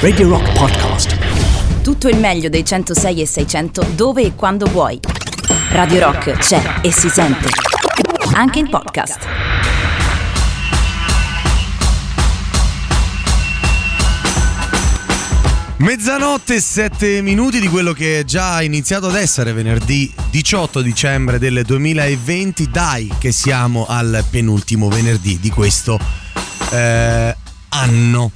Radio Rock Podcast. Tutto il meglio dei 106 e 600 dove e quando vuoi. Radio Rock c'è e si sente. Anche in podcast. Mezzanotte e 7 minuti di quello che è già iniziato ad essere venerdì 18 dicembre del 2020. Dai che siamo al penultimo venerdì di questo eh, anno.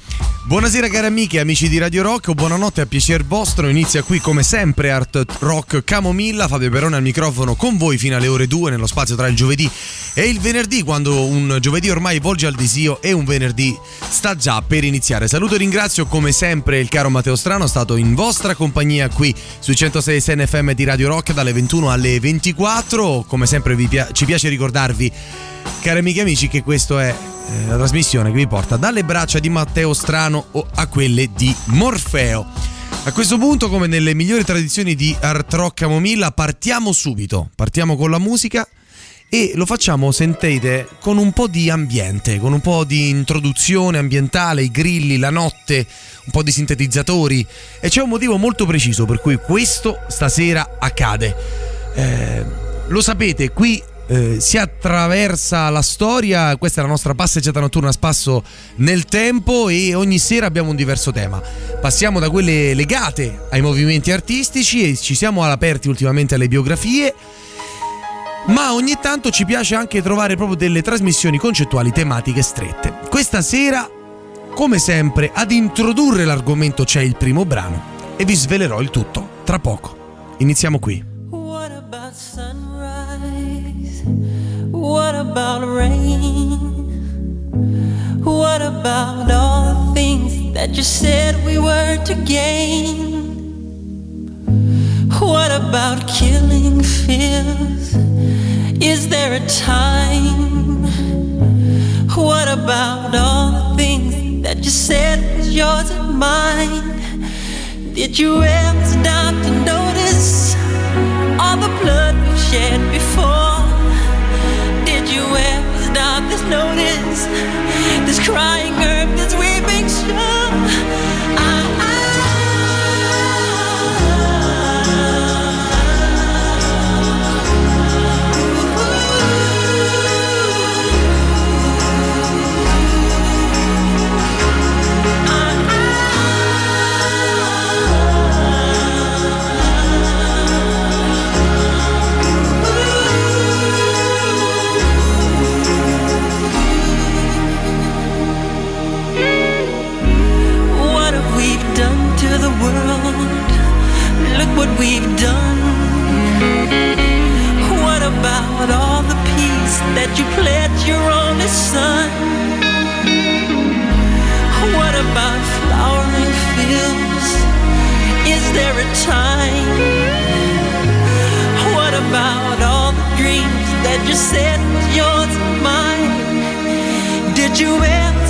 Buonasera cari amiche e amici di Radio Rock, buonanotte a piacer vostro, inizia qui come sempre Art Rock Camomilla, Fabio Perone al microfono con voi fino alle ore 2 nello spazio tra il giovedì e il venerdì quando un giovedì ormai volge al desio e un venerdì sta già per iniziare. Saluto e ringrazio come sempre il caro Matteo Strano, stato in vostra compagnia qui sui 106 FM di Radio Rock dalle 21 alle 24, come sempre pia- ci piace ricordarvi cari amiche e amici che questo è eh, la trasmissione che vi porta dalle braccia di Matteo Strano a quelle di Morfeo. A questo punto, come nelle migliori tradizioni di Art Rock Camomilla, partiamo subito. Partiamo con la musica e lo facciamo, sentite, con un po' di ambiente, con un po' di introduzione ambientale, i grilli, la notte, un po' di sintetizzatori. E c'è un motivo molto preciso per cui questo stasera accade. Eh, lo sapete, qui eh, si attraversa la storia, questa è la nostra passeggiata notturna a spasso nel tempo e ogni sera abbiamo un diverso tema. Passiamo da quelle legate ai movimenti artistici e ci siamo aperti ultimamente alle biografie, ma ogni tanto ci piace anche trovare proprio delle trasmissioni concettuali tematiche strette. Questa sera, come sempre, ad introdurre l'argomento c'è il primo brano e vi svelerò il tutto tra poco. Iniziamo qui. What about rain? What about all the things that you said we were to gain? What about killing fears? Is there a time? What about all the things that you said was yours and mine? Did you ever stop to notice all the blood we've shed before? You ever stop this notice? This crying earth, this about all the peace that you pledged your only son? What about flowering fields? Is there a time? What about all the dreams that you said was yours and mine? Did you ever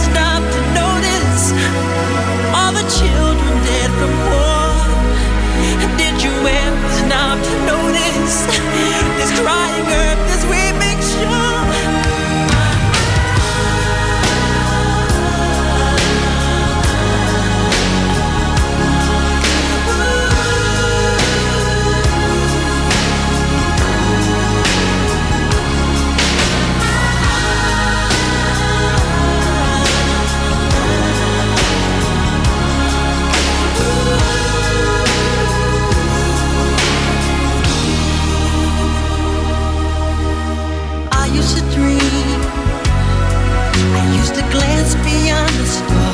It's.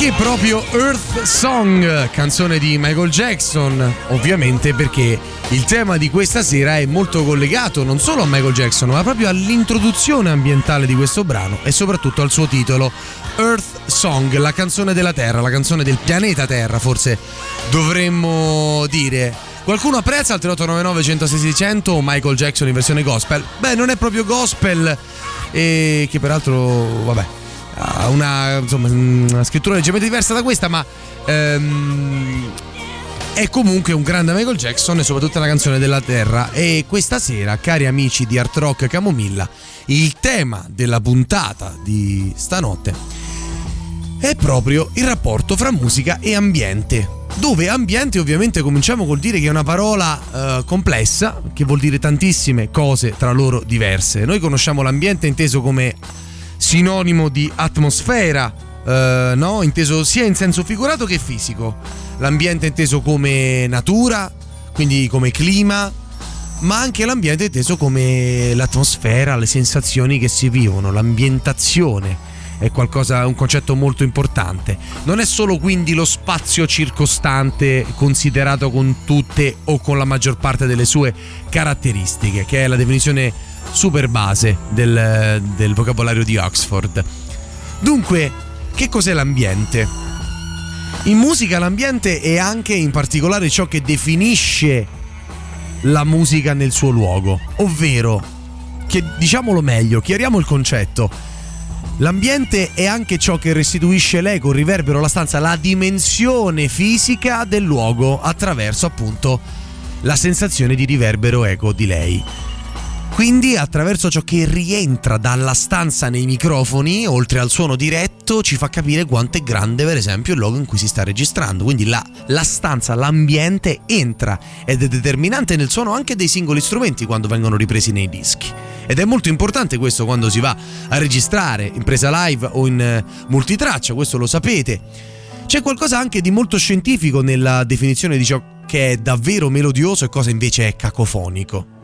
Perché proprio Earth Song, canzone di Michael Jackson? Ovviamente perché il tema di questa sera è molto collegato non solo a Michael Jackson, ma proprio all'introduzione ambientale di questo brano e soprattutto al suo titolo Earth Song, la canzone della Terra, la canzone del pianeta Terra, forse dovremmo dire. Qualcuno apprezza il 3899 106 100 o Michael Jackson in versione gospel? Beh, non è proprio gospel e che peraltro, vabbè, ha una, insomma, una scrittura leggermente diversa da questa, ma ehm, è comunque un grande Michael Jackson e soprattutto una canzone della terra. E questa sera, cari amici di Art Rock Camomilla, il tema della puntata di stanotte è proprio il rapporto fra musica e ambiente. Dove ambiente ovviamente cominciamo col dire che è una parola eh, complessa, che vuol dire tantissime cose tra loro diverse. Noi conosciamo l'ambiente inteso come sinonimo di atmosfera, eh, no? inteso sia in senso figurato che fisico. L'ambiente inteso come natura, quindi come clima, ma anche l'ambiente inteso come l'atmosfera, le sensazioni che si vivono, l'ambientazione è qualcosa, un concetto molto importante. Non è solo quindi lo spazio circostante considerato con tutte o con la maggior parte delle sue caratteristiche, che è la definizione super base del, del vocabolario di Oxford. Dunque, che cos'è l'ambiente? In musica l'ambiente è anche in particolare ciò che definisce la musica nel suo luogo, ovvero, che diciamolo meglio, chiariamo il concetto. L'ambiente è anche ciò che restituisce l'eco, il riverbero, la stanza, la dimensione fisica del luogo attraverso appunto la sensazione di riverbero eco di lei. Quindi attraverso ciò che rientra dalla stanza nei microfoni, oltre al suono diretto, ci fa capire quanto è grande per esempio il luogo in cui si sta registrando. Quindi la, la stanza, l'ambiente entra ed è determinante nel suono anche dei singoli strumenti quando vengono ripresi nei dischi. Ed è molto importante questo quando si va a registrare in presa live o in eh, multitraccia, questo lo sapete. C'è qualcosa anche di molto scientifico nella definizione di ciò che è davvero melodioso e cosa invece è cacofonico.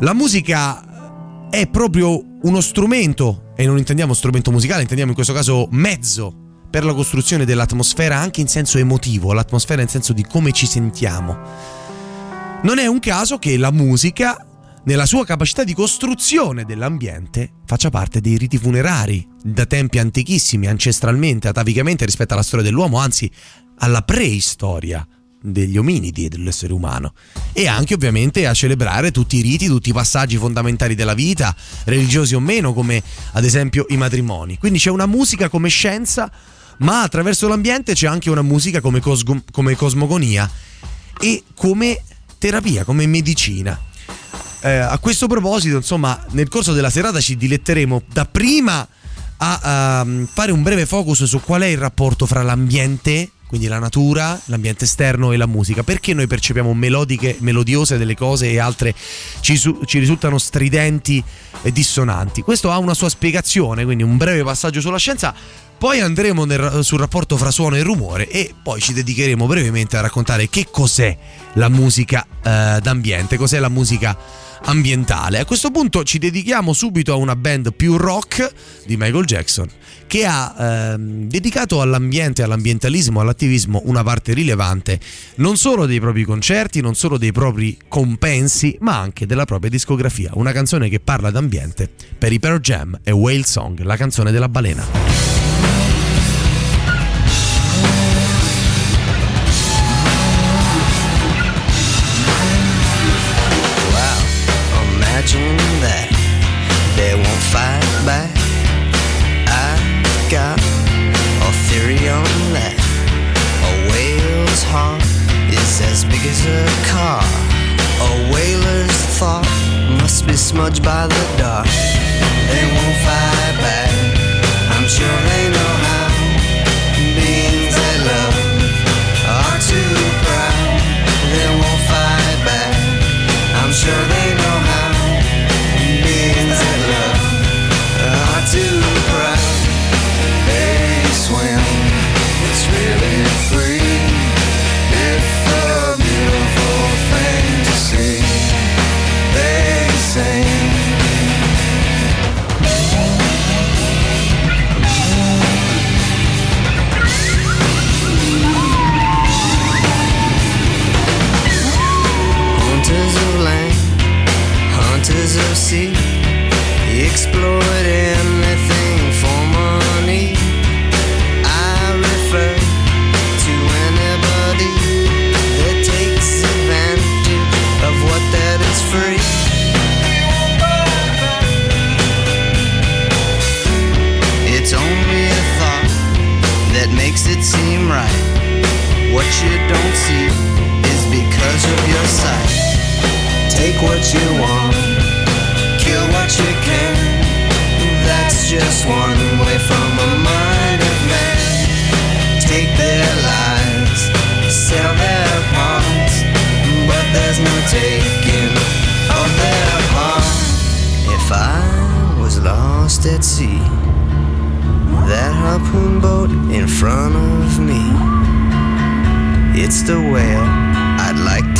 La musica è proprio uno strumento, e non intendiamo strumento musicale, intendiamo in questo caso mezzo per la costruzione dell'atmosfera anche in senso emotivo, l'atmosfera in senso di come ci sentiamo. Non è un caso che la musica, nella sua capacità di costruzione dell'ambiente, faccia parte dei riti funerari, da tempi antichissimi, ancestralmente, atavicamente rispetto alla storia dell'uomo, anzi alla preistoria degli ominidi e dell'essere umano e anche ovviamente a celebrare tutti i riti, tutti i passaggi fondamentali della vita, religiosi o meno, come ad esempio i matrimoni. Quindi c'è una musica come scienza, ma attraverso l'ambiente c'è anche una musica come, cosgo- come cosmogonia e come terapia, come medicina. Eh, a questo proposito, insomma, nel corso della serata ci diletteremo dapprima a, a um, fare un breve focus su qual è il rapporto fra l'ambiente quindi la natura, l'ambiente esterno e la musica. Perché noi percepiamo melodiche, melodiose delle cose e altre ci, su, ci, risultano stridenti e dissonanti? Questo ha una sua spiegazione, quindi un breve passaggio sulla scienza. Poi andremo nel, sul rapporto fra suono e rumore e poi ci dedicheremo brevemente a raccontare che cos'è la musica eh, d'ambiente, cos'è la musica ambientale. A questo punto ci dedichiamo subito a una band più rock di Michael Jackson che ha ehm, dedicato all'ambiente, all'ambientalismo, all'attivismo una parte rilevante non solo dei propri concerti, non solo dei propri compensi, ma anche della propria discografia. Una canzone che parla d'ambiente per i Pearl Jam e Whale Song, la canzone della balena. imagine that they won't fight back. I've got a theory on that. A whale's heart is as big as a car. A whaler's thought must be smudged by the dark. They won't fight back. I'm sure they know. Take what you want, kill what you can. That's just one way from a mind of man. Take their lives, sell their parts, but there's no taking of their heart. If I was lost at sea, that harpoon boat in front of me, it's the whale I'd like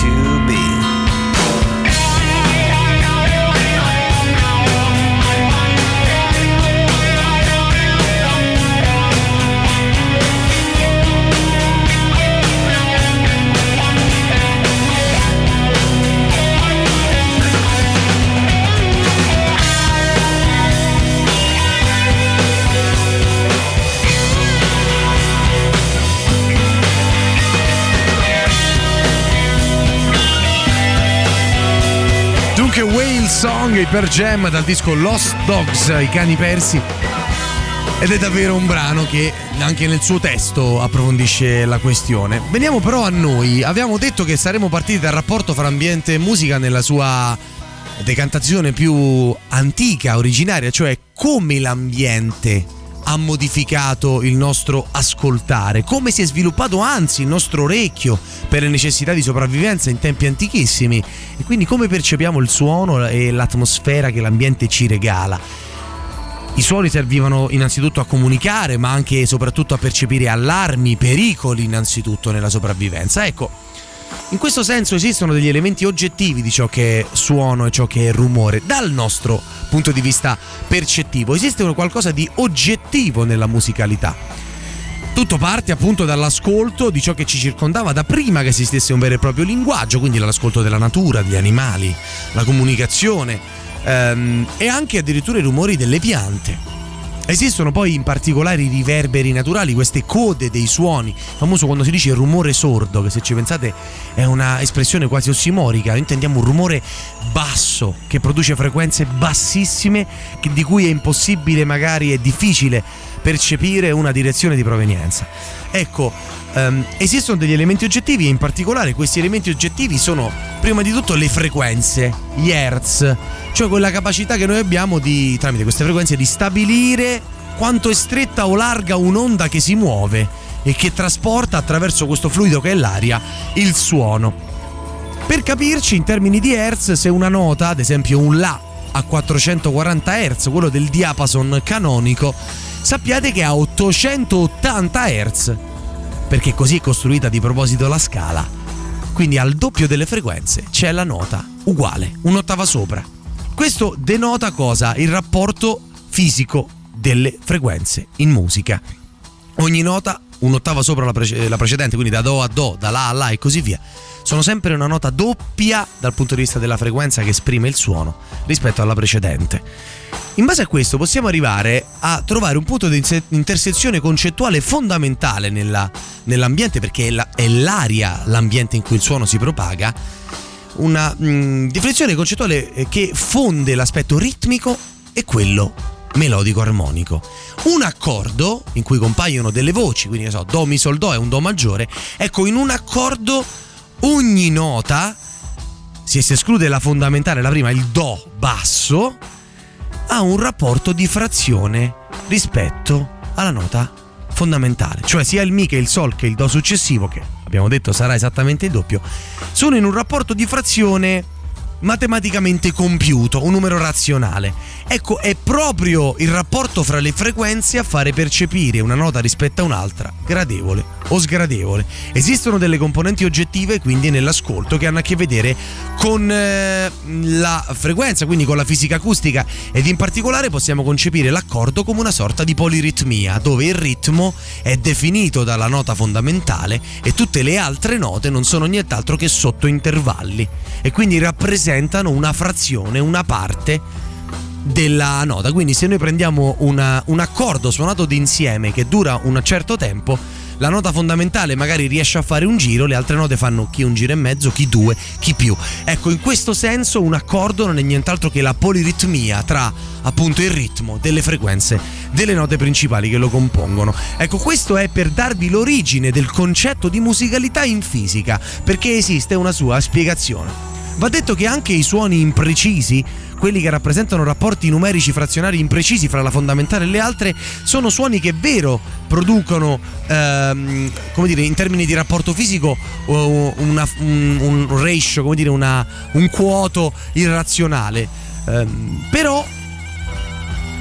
Dunque Whale Song i per Jam dal disco Lost Dogs, i cani persi. Ed è davvero un brano che anche nel suo testo approfondisce la questione. Veniamo però a noi. Abbiamo detto che saremmo partiti dal rapporto fra ambiente e musica nella sua decantazione più antica, originaria, cioè come l'ambiente ha modificato il nostro ascoltare, come si è sviluppato anzi il nostro orecchio per le necessità di sopravvivenza in tempi antichissimi e quindi come percepiamo il suono e l'atmosfera che l'ambiente ci regala. I suoni servivano innanzitutto a comunicare, ma anche e soprattutto a percepire allarmi, pericoli innanzitutto nella sopravvivenza. Ecco, in questo senso esistono degli elementi oggettivi di ciò che è suono e ciò che è rumore, dal nostro punto di vista percettivo. Esiste qualcosa di oggettivo nella musicalità. Tutto parte appunto dall'ascolto di ciò che ci circondava da prima che esistesse un vero e proprio linguaggio, quindi l'ascolto della natura, degli animali, la comunicazione ehm, e anche addirittura i rumori delle piante. Esistono poi in particolare i riverberi naturali, queste code dei suoni, famoso quando si dice rumore sordo, che se ci pensate è una espressione quasi ossimorica, noi intendiamo un rumore basso che produce frequenze bassissime di cui è impossibile, magari è difficile percepire una direzione di provenienza. Ecco, ehm, esistono degli elementi oggettivi e in particolare questi elementi oggettivi sono prima di tutto le frequenze, gli hertz, cioè quella capacità che noi abbiamo di, tramite queste frequenze, di stabilire quanto è stretta o larga un'onda che si muove e che trasporta attraverso questo fluido che è l'aria il suono. Per capirci in termini di hertz, se una nota, ad esempio un La a 440 Hz, quello del diapason canonico, sappiate che ha 880 Hz, perché così è costruita di proposito la scala. Quindi al doppio delle frequenze c'è la nota uguale, un'ottava sopra. Questo denota cosa? Il rapporto fisico delle frequenze in musica. Ogni nota un'ottava sopra la, prece- la precedente, quindi da Do a Do, da La a La e così via. Sono sempre una nota doppia dal punto di vista della frequenza che esprime il suono rispetto alla precedente. In base a questo possiamo arrivare a trovare un punto di intersezione concettuale fondamentale nella, nell'ambiente perché è, la, è, l'aria l'ambiente in cui il suono si propaga, una mh, definizione concettuale che fonde l'aspetto ritmico e quello melodico armonico. Un accordo in cui compaiono delle voci, quindi so, Do, Mi, Sol, Do è un Do maggiore, ecco in un accordo ogni nota, se si esclude la fondamentale, la prima, il Do basso, ha un rapporto di frazione rispetto alla nota fondamentale, cioè sia il Mi che il Sol che il Do successivo, che abbiamo detto sarà esattamente il doppio, sono in un rapporto di frazione matematicamente compiuto, un numero razionale. Ecco, è proprio il rapporto fra le frequenze a fare percepire una nota rispetto a un'altra gradevole o sgradevole. Esistono delle componenti oggettive quindi nell'ascolto che hanno a che vedere con eh, la frequenza, quindi con la fisica acustica ed in particolare possiamo concepire l'accordo come una sorta di poliritmia, dove il ritmo è definito dalla nota fondamentale e tutte le altre note non sono nient'altro che sottointervalli e quindi rappresentano una frazione, una parte della nota. Quindi se noi prendiamo una, un accordo suonato d'insieme che dura un certo tempo, la nota fondamentale magari riesce a fare un giro, le altre note fanno chi un giro e mezzo, chi due, chi più. Ecco, in questo senso un accordo non è nient'altro che la poliritmia tra appunto il ritmo delle frequenze delle note principali che lo compongono. Ecco, questo è per darvi l'origine del concetto di musicalità in fisica, perché esiste una sua spiegazione. Va detto che anche i suoni imprecisi, quelli che rappresentano rapporti numerici frazionari imprecisi fra la fondamentale e le altre, sono suoni che è vero producono, ehm, come dire, in termini di rapporto fisico, una, un, un, ratio, come dire, una, un quoto irrazionale. Ehm, però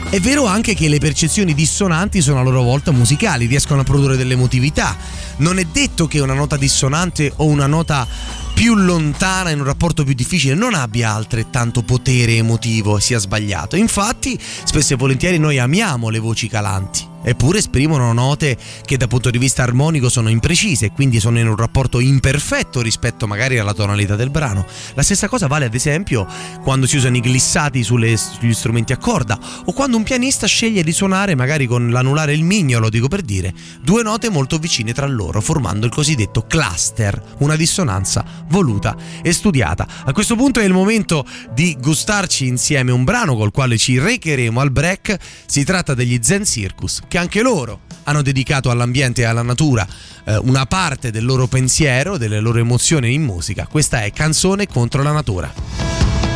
è vero anche che le percezioni dissonanti sono a loro volta musicali, riescono a produrre dell'emotività. Non è detto che una nota dissonante o una nota più lontana in un rapporto più difficile non abbia altrettanto potere emotivo sia sbagliato. Infatti, spesso e volentieri noi amiamo le voci calanti eppure esprimono note che da punto di vista armonico sono imprecise e quindi sono in un rapporto imperfetto rispetto magari alla tonalità del brano. La stessa cosa vale ad esempio quando si usano i glissati sulle, sugli strumenti a corda o quando un pianista sceglie di suonare magari con l'anulare e il mignolo, dico per dire, due note molto vicine tra loro formando il cosiddetto cluster, una dissonanza voluta e studiata. A questo punto è il momento di gustarci insieme un brano col quale ci recheremo al break, si tratta degli Zen Circus che anche loro hanno dedicato all'ambiente e alla natura eh, una parte del loro pensiero, delle loro emozioni in musica. Questa è Canzone contro la natura.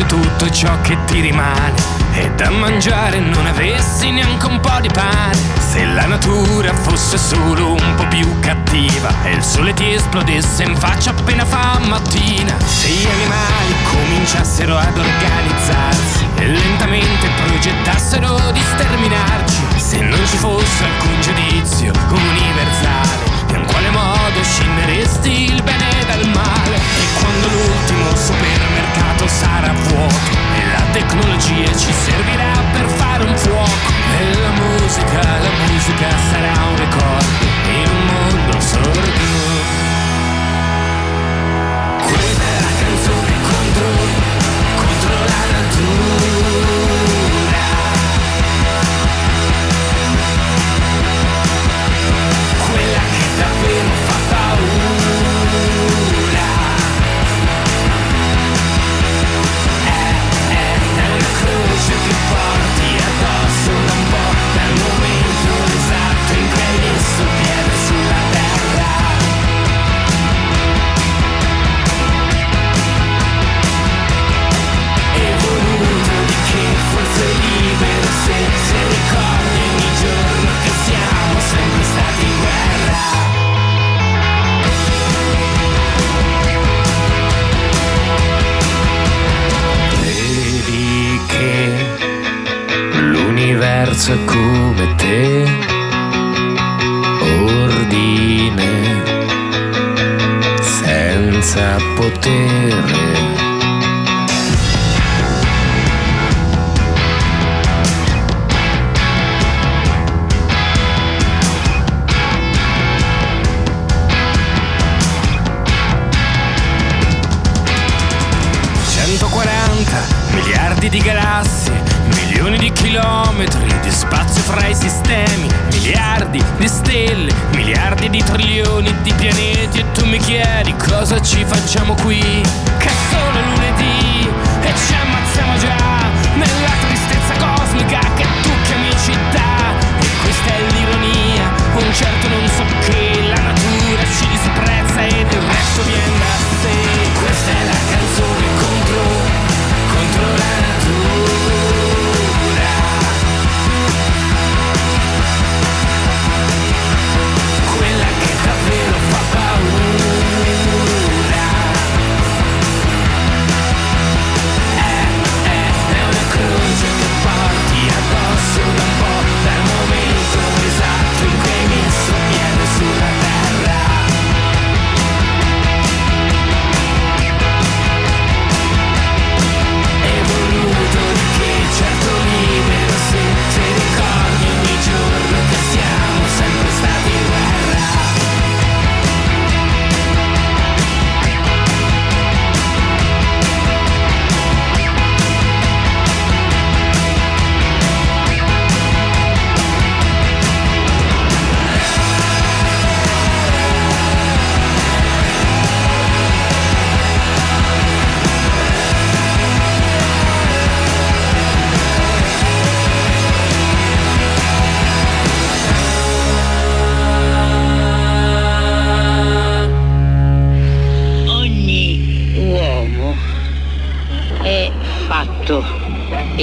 Fosse tutto ciò che ti rimane. E da mangiare non avessi neanche un po' di pane. Se la natura fosse solo un po' più cattiva e il sole ti esplodesse in faccia appena fa mattina. Se gli animali cominciassero ad organizzarsi e lentamente progettassero di sterminarci. Se non ci fosse alcun giudizio universale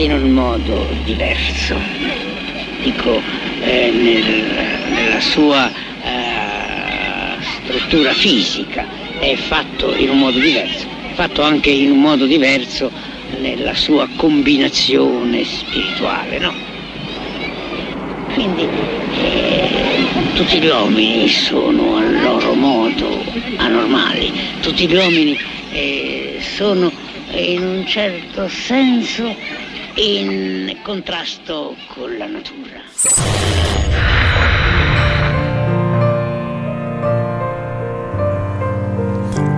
in un modo diverso, dico eh, nel, nella sua eh, struttura fisica, è fatto in un modo diverso, fatto anche in un modo diverso nella sua combinazione spirituale, no? Quindi eh, tutti gli uomini sono a loro modo anormali, tutti gli uomini eh, sono in un certo senso in contrasto con la natura.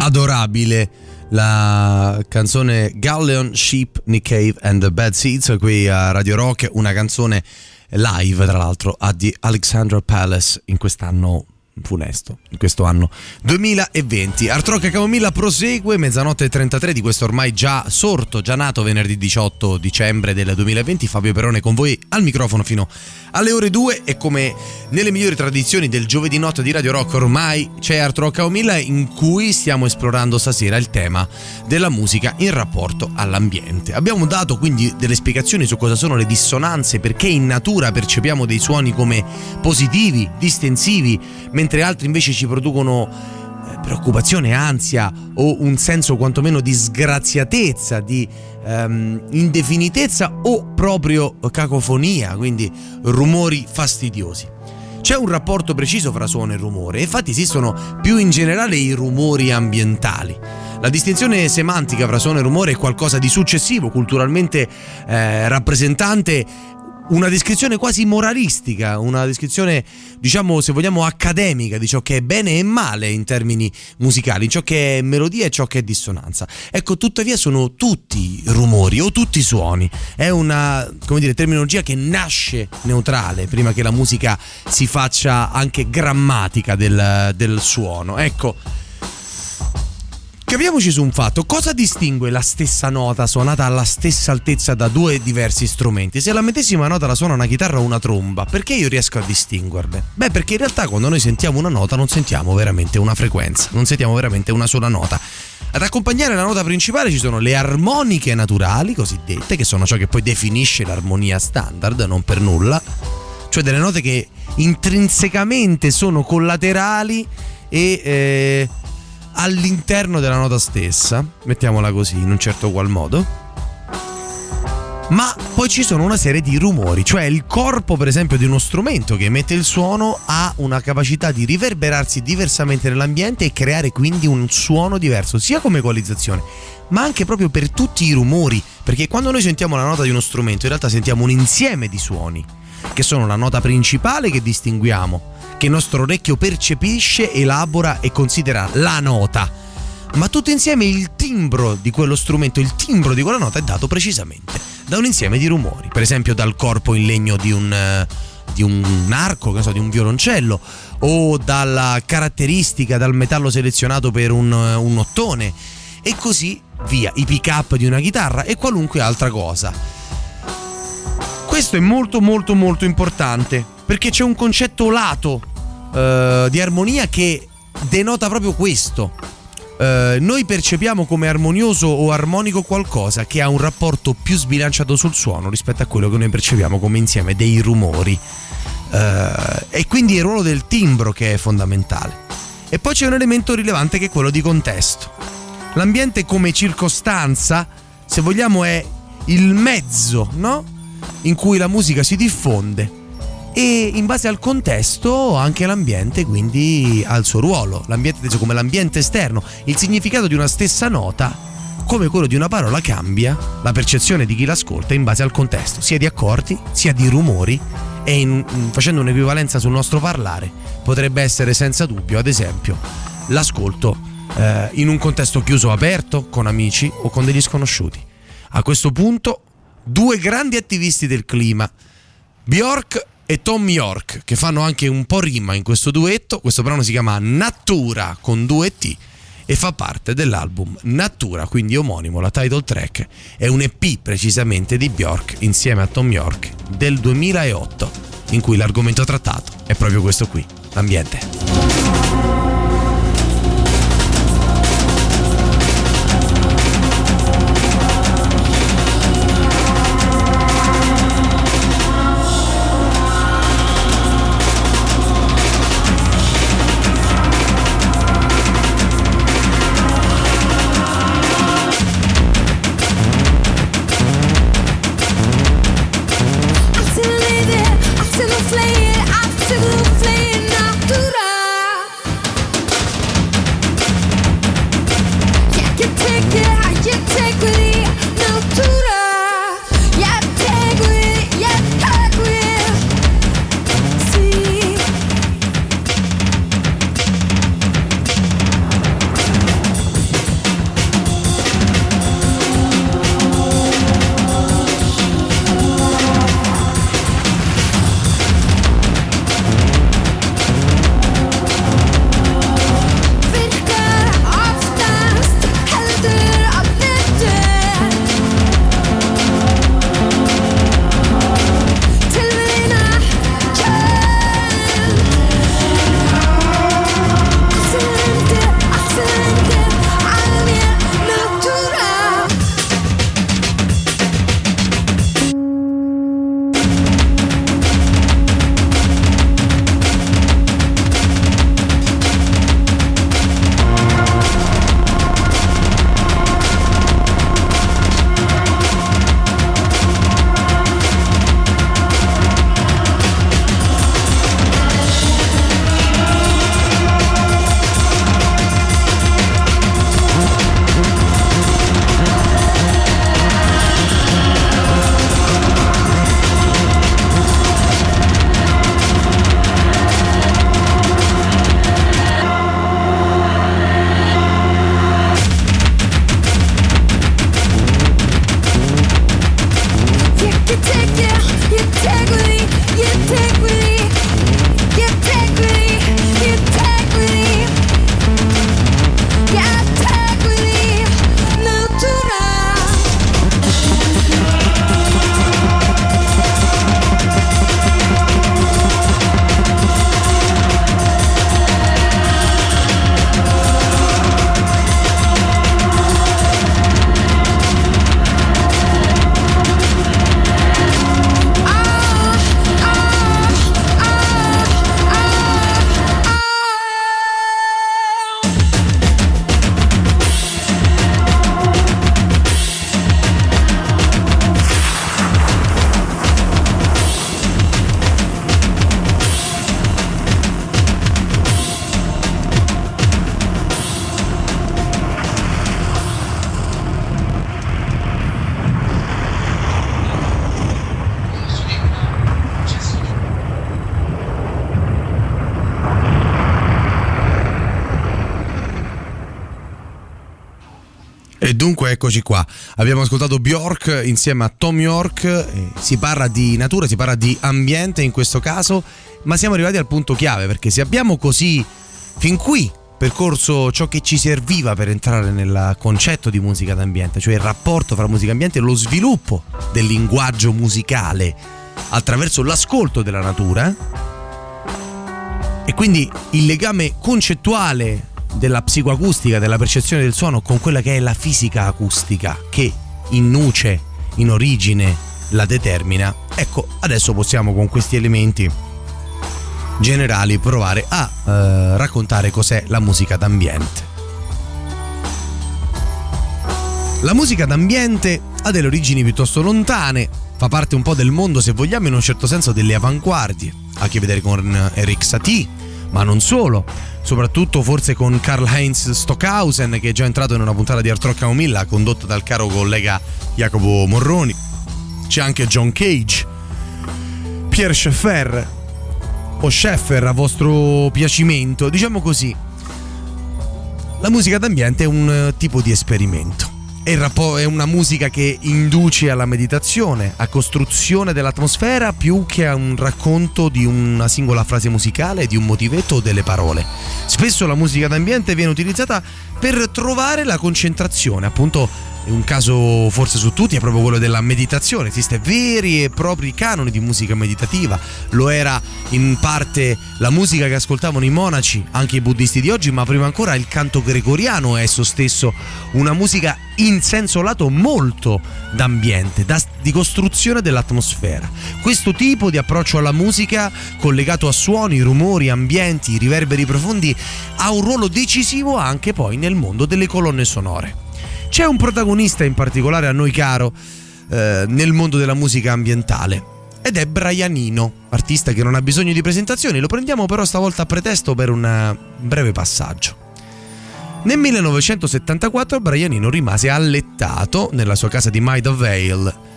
adorabile la canzone Galleon, Sheep, Nick Cave and the Bad Seeds qui a Radio Rock, una canzone live tra l'altro The Alexandra Palace in quest'anno funesto in questo anno 2020. Art Rock Camomilla prosegue, mezzanotte e 33 di questo ormai già sorto, già nato venerdì 18 dicembre del 2020. Fabio Perone con voi al microfono fino alle ore 2 e come nelle migliori tradizioni del giovedì notte di Radio Rock ormai c'è Art Rock Camomilla in cui stiamo esplorando stasera il tema della musica in rapporto all'ambiente. Abbiamo dato quindi delle spiegazioni su cosa sono le dissonanze, perché in natura percepiamo dei suoni come positivi, distensivi, mentre altri invece ci producono eh, preoccupazione, ansia o un senso quantomeno di sgraziatezza, di ehm, indefinitezza o proprio cacofonia, quindi rumori fastidiosi. C'è un rapporto preciso fra suono e rumore, infatti esistono più in generale i rumori ambientali. La distinzione semantica fra suono e rumore è qualcosa di successivo, culturalmente eh, rappresentante una descrizione quasi moralistica, una descrizione, diciamo, se vogliamo, accademica di ciò che è bene e male in termini musicali, ciò che è melodia e ciò che è dissonanza. Ecco, tuttavia sono tutti rumori o tutti suoni. È una, come dire, terminologia che nasce neutrale prima che la musica si faccia anche grammatica del, del suono. Ecco. Capiamoci su un fatto, cosa distingue la stessa nota suonata alla stessa altezza da due diversi strumenti? Se la medesima nota la suona una chitarra o una tromba, perché io riesco a distinguerle? Beh, perché in realtà quando noi sentiamo una nota non sentiamo veramente una frequenza, non sentiamo veramente una sola nota. Ad accompagnare la nota principale ci sono le armoniche naturali, cosiddette, che sono ciò che poi definisce l'armonia standard, non per nulla, cioè delle note che intrinsecamente sono collaterali e... Eh, all'interno della nota stessa, mettiamola così in un certo qual modo. Ma poi ci sono una serie di rumori, cioè il corpo per esempio di uno strumento che emette il suono ha una capacità di riverberarsi diversamente nell'ambiente e creare quindi un suono diverso, sia come equalizzazione, ma anche proprio per tutti i rumori, perché quando noi sentiamo la nota di uno strumento in realtà sentiamo un insieme di suoni, che sono la nota principale che distinguiamo, che il nostro orecchio percepisce, elabora e considera la nota. Ma tutto insieme il timbro di quello strumento, il timbro di quella nota è dato precisamente da un insieme di rumori, per esempio dal corpo in legno di un, di un arco, so, di un violoncello, o dalla caratteristica, dal metallo selezionato per un, un ottone, e così via, i pick up di una chitarra e qualunque altra cosa. Questo è molto molto molto importante perché c'è un concetto lato uh, di armonia che denota proprio questo. Uh, noi percepiamo come armonioso o armonico qualcosa che ha un rapporto più sbilanciato sul suono rispetto a quello che noi percepiamo come insieme dei rumori. Uh, e quindi il ruolo del timbro che è fondamentale. E poi c'è un elemento rilevante che è quello di contesto. L'ambiente come circostanza, se vogliamo, è il mezzo, no? In cui la musica si diffonde e in base al contesto anche l'ambiente quindi ha il suo ruolo, l'ambiente inteso come l'ambiente esterno, il significato di una stessa nota come quello di una parola cambia la percezione di chi l'ascolta in base al contesto, sia di accordi, sia di rumori. E in, facendo un'equivalenza sul nostro parlare potrebbe essere senza dubbio ad esempio l'ascolto eh, in un contesto chiuso o aperto, con amici o con degli sconosciuti. A questo punto due grandi attivisti del clima, Bjork e Tom York che fanno anche un po' rima in questo duetto. Questo brano si chiama Natura con due T e fa parte dell'album Natura, quindi omonimo, la title track è un EP precisamente di Bjork insieme a Tom York del 2008 in cui l'argomento trattato è proprio questo qui, l'ambiente. Bjork insieme a Tom York, eh, si parla di natura, si parla di ambiente in questo caso, ma siamo arrivati al punto chiave perché se abbiamo così fin qui percorso ciò che ci serviva per entrare nel concetto di musica d'ambiente, cioè il rapporto fra musica e ambiente e lo sviluppo del linguaggio musicale attraverso l'ascolto della natura e quindi il legame concettuale della psicoacustica, della percezione del suono con quella che è la fisica acustica che in nuce, in origine la determina. Ecco, adesso possiamo con questi elementi generali provare a eh, raccontare cos'è la musica d'ambiente. La musica d'ambiente ha delle origini piuttosto lontane, fa parte un po' del mondo, se vogliamo, in un certo senso delle avanguardie. Ha a che vedere con Eric Satie, ma non solo, soprattutto forse con Karl Heinz Stockhausen, che è già entrato in una puntata di Art Rock Camomilla, condotta dal caro collega Jacopo Morroni. C'è anche John Cage, Pierre Schaeffer, o Schaeffer a vostro piacimento, diciamo così. La musica d'ambiente è un eh, tipo di esperimento. È una musica che induce alla meditazione, a costruzione dell'atmosfera più che a un racconto di una singola frase musicale, di un motivetto o delle parole. Spesso la musica d'ambiente viene utilizzata per trovare la concentrazione, appunto un caso forse su tutti è proprio quello della meditazione. Esiste veri e propri canoni di musica meditativa. Lo era in parte la musica che ascoltavano i monaci, anche i buddisti di oggi, ma prima ancora il canto gregoriano è esso stesso una musica in senso lato molto d'ambiente, da, di costruzione dell'atmosfera. Questo tipo di approccio alla musica, collegato a suoni, rumori, ambienti, riverberi profondi, ha un ruolo decisivo anche poi nel mondo delle colonne sonore. C'è un protagonista in particolare a noi caro eh, nel mondo della musica ambientale ed è Brianino, artista che non ha bisogno di presentazioni, lo prendiamo però stavolta a pretesto per un breve passaggio. Nel 1974 Brianino rimase allettato nella sua casa di Maida Vale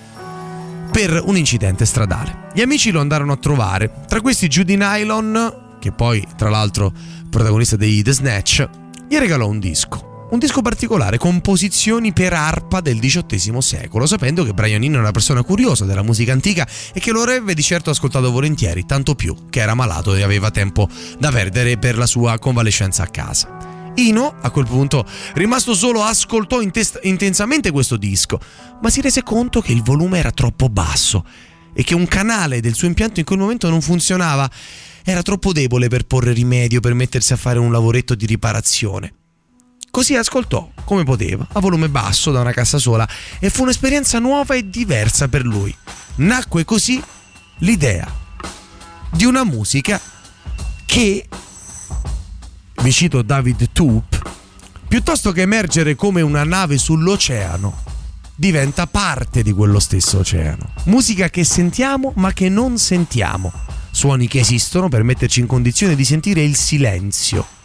per un incidente stradale. Gli amici lo andarono a trovare, tra questi Judy Nylon, che poi tra l'altro protagonista dei The Snatch, gli regalò un disco un disco particolare, composizioni per arpa del XVIII secolo, sapendo che Brian Eno era una persona curiosa della musica antica e che lo avrebbe di certo ascoltato volentieri, tanto più che era malato e aveva tempo da perdere per la sua convalescenza a casa. Ino, a quel punto, rimasto solo, ascoltò intest- intensamente questo disco, ma si rese conto che il volume era troppo basso e che un canale del suo impianto in quel momento non funzionava. Era troppo debole per porre rimedio, per mettersi a fare un lavoretto di riparazione. Così ascoltò come poteva, a volume basso da una cassa sola, e fu un'esperienza nuova e diversa per lui. Nacque così l'idea di una musica che, vi cito David Toop, piuttosto che emergere come una nave sull'oceano, diventa parte di quello stesso oceano. Musica che sentiamo ma che non sentiamo. Suoni che esistono per metterci in condizione di sentire il silenzio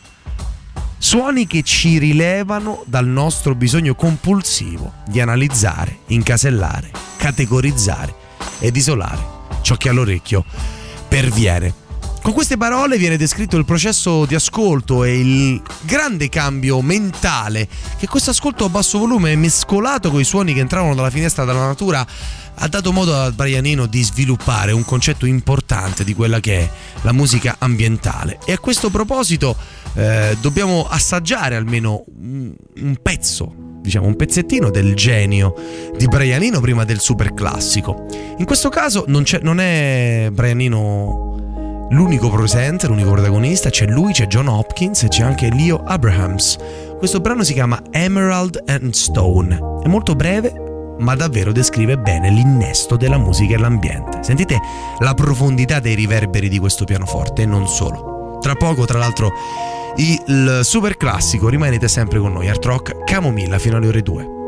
Suoni che ci rilevano dal nostro bisogno compulsivo di analizzare, incasellare, categorizzare ed isolare ciò che all'orecchio perviene. Con queste parole viene descritto il processo di ascolto e il grande cambio mentale che questo ascolto a basso volume mescolato con i suoni che entravano dalla finestra della natura ha dato modo a Brianino di sviluppare un concetto importante di quella che è la musica ambientale. E a questo proposito eh, dobbiamo assaggiare almeno un, un pezzo diciamo un pezzettino del genio di Brianino prima del super classico. In questo caso non, non, è Brianino l'unico presente, l'unico protagonista, c'è lui, c'è John Hopkins e c'è anche Leo Abrahams. Questo brano si chiama Emerald and Stone, è molto breve ma davvero descrive bene l'innesto della musica e l'ambiente. Sentite la profondità dei riverberi di questo pianoforte e non solo. Tra poco, tra l'altro, il super classico. Rimanete sempre con noi, Art Rock Camomilla fino alle ore 2.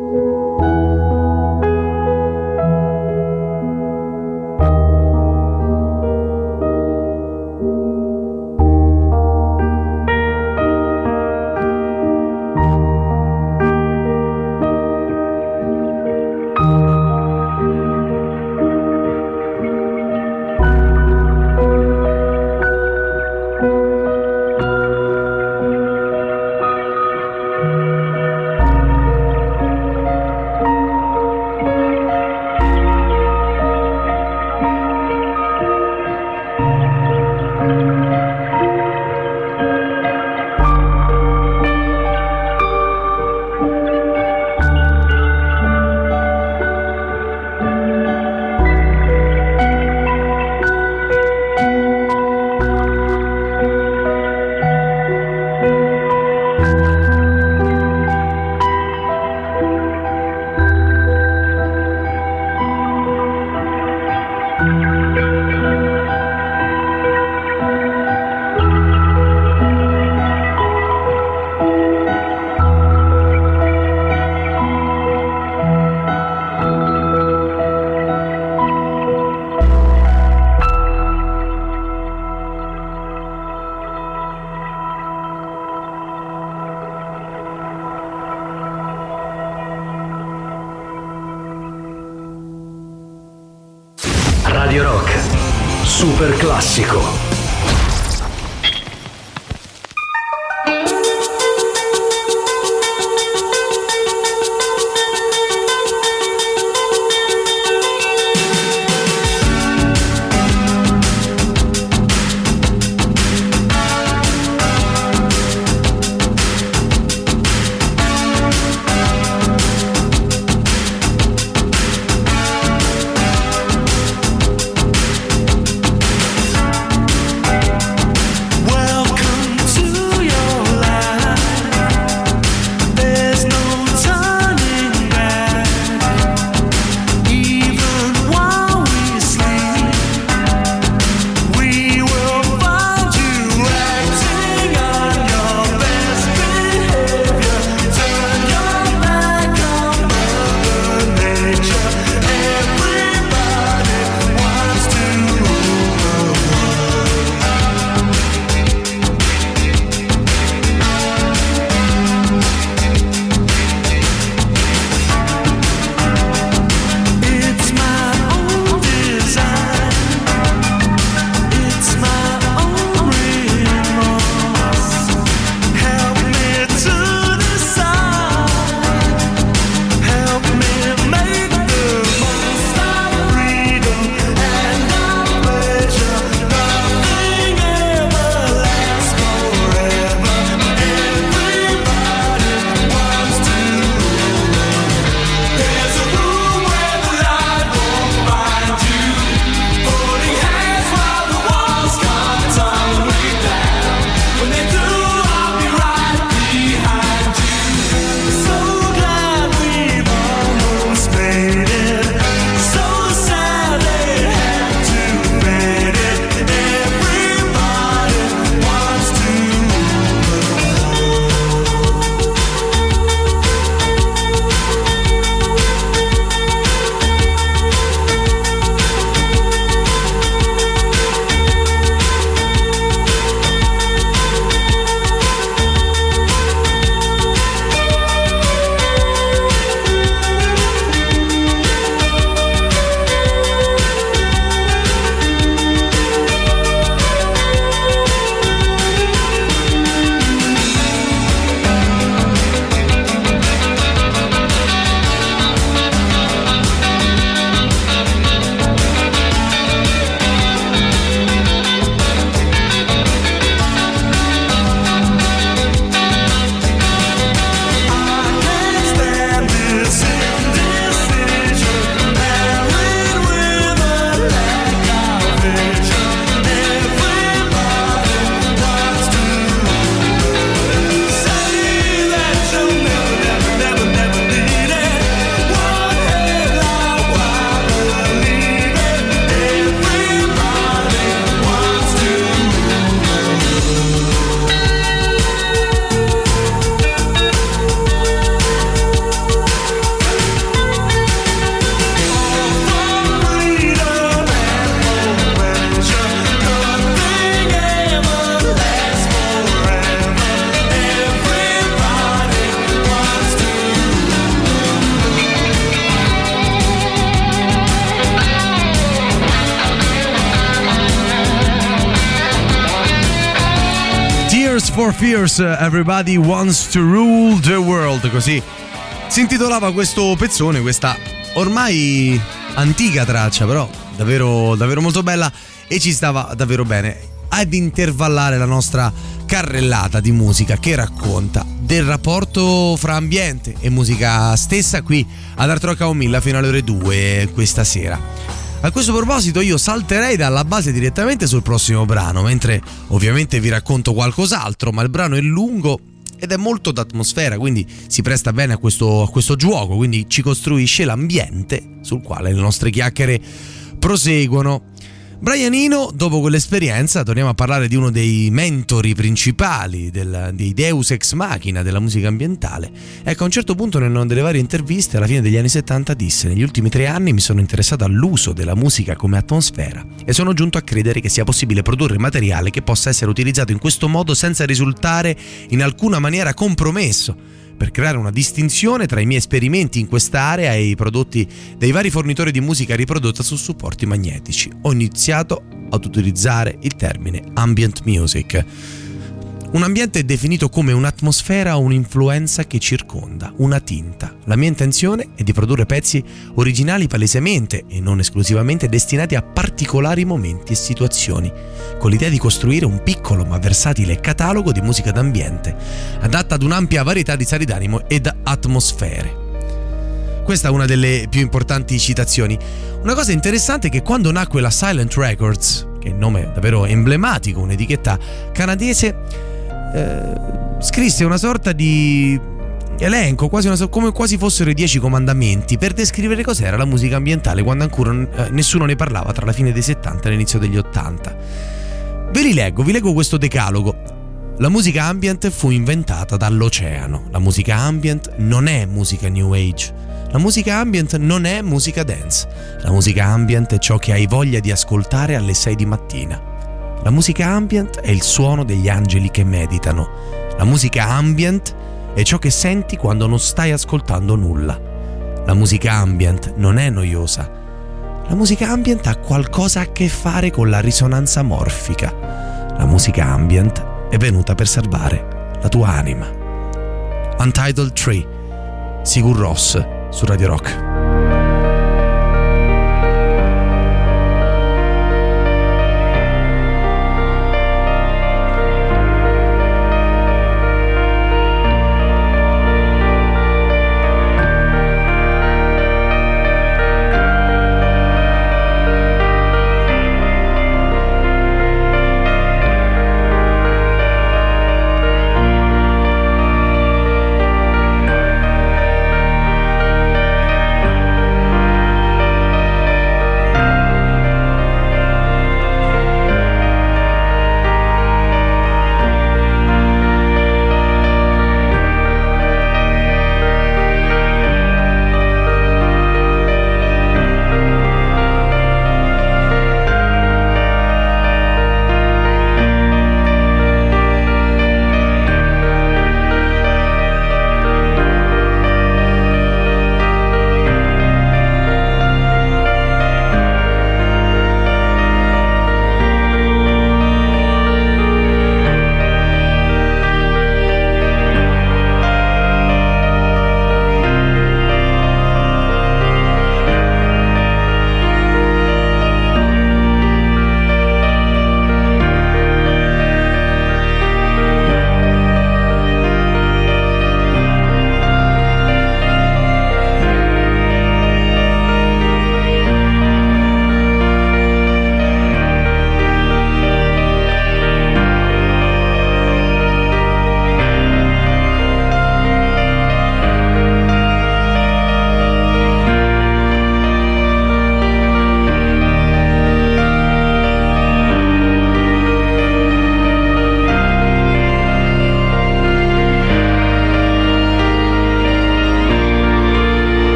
For Fears, Everybody Wants to Rule the World, così si intitolava questo pezzone, questa ormai antica traccia, però davvero, davvero molto bella e ci stava davvero bene ad intervallare la nostra carrellata di musica che racconta del rapporto fra ambiente e musica stessa qui ad Art Rock a Milla fino alle ore 2 questa sera. A questo proposito io salterei dalla base direttamente sul prossimo brano, mentre ovviamente vi racconto qualcos'altro, ma il brano è lungo ed è molto d'atmosfera, quindi si presta bene a questo, a questo gioco, quindi ci costruisce l'ambiente sul quale le nostre chiacchiere proseguono. Brian Eno, dopo quell'esperienza, torniamo a parlare di uno dei mentori principali del, dei Deus ex machina della musica ambientale. Ecco, a un certo punto, in una delle varie interviste, alla fine degli anni 70, disse: Negli ultimi tre anni mi sono interessato all'uso della musica come atmosfera e sono giunto a credere che sia possibile produrre materiale che possa essere utilizzato in questo modo senza risultare in alcuna maniera compromesso per creare una distinzione tra i miei esperimenti in quest'area e i prodotti dei vari fornitori di musica riprodotta su supporti magnetici. Ho iniziato ad utilizzare il termine ambient music. Un ambiente è definito come un'atmosfera o un'influenza che circonda, una tinta. La mia intenzione è di produrre pezzi originali palesemente e non esclusivamente destinati a particolari momenti e situazioni, con l'idea di costruire un piccolo ma versatile catalogo di musica d'ambiente, adatta ad un'ampia varietà di stati d'animo ed atmosfere. Questa è una delle più importanti citazioni. Una cosa interessante è che quando nacque la Silent Records, che è un nome davvero emblematico, un'etichetta canadese, eh, scrisse una sorta di elenco, quasi una, come quasi fossero i dieci comandamenti, per descrivere cos'era la musica ambientale quando ancora eh, nessuno ne parlava tra la fine dei 70 e l'inizio degli 80. Ve li leggo, vi leggo questo decalogo. La musica ambient fu inventata dall'oceano. La musica ambient non è musica new age. La musica ambient non è musica dance. La musica ambient è ciò che hai voglia di ascoltare alle 6 di mattina. La musica ambient è il suono degli angeli che meditano. La musica ambient è ciò che senti quando non stai ascoltando nulla. La musica ambient non è noiosa. La musica ambient ha qualcosa a che fare con la risonanza morfica. La musica ambient è venuta per salvare la tua anima. Untitled Tree, Sigur Ross su Radio Rock.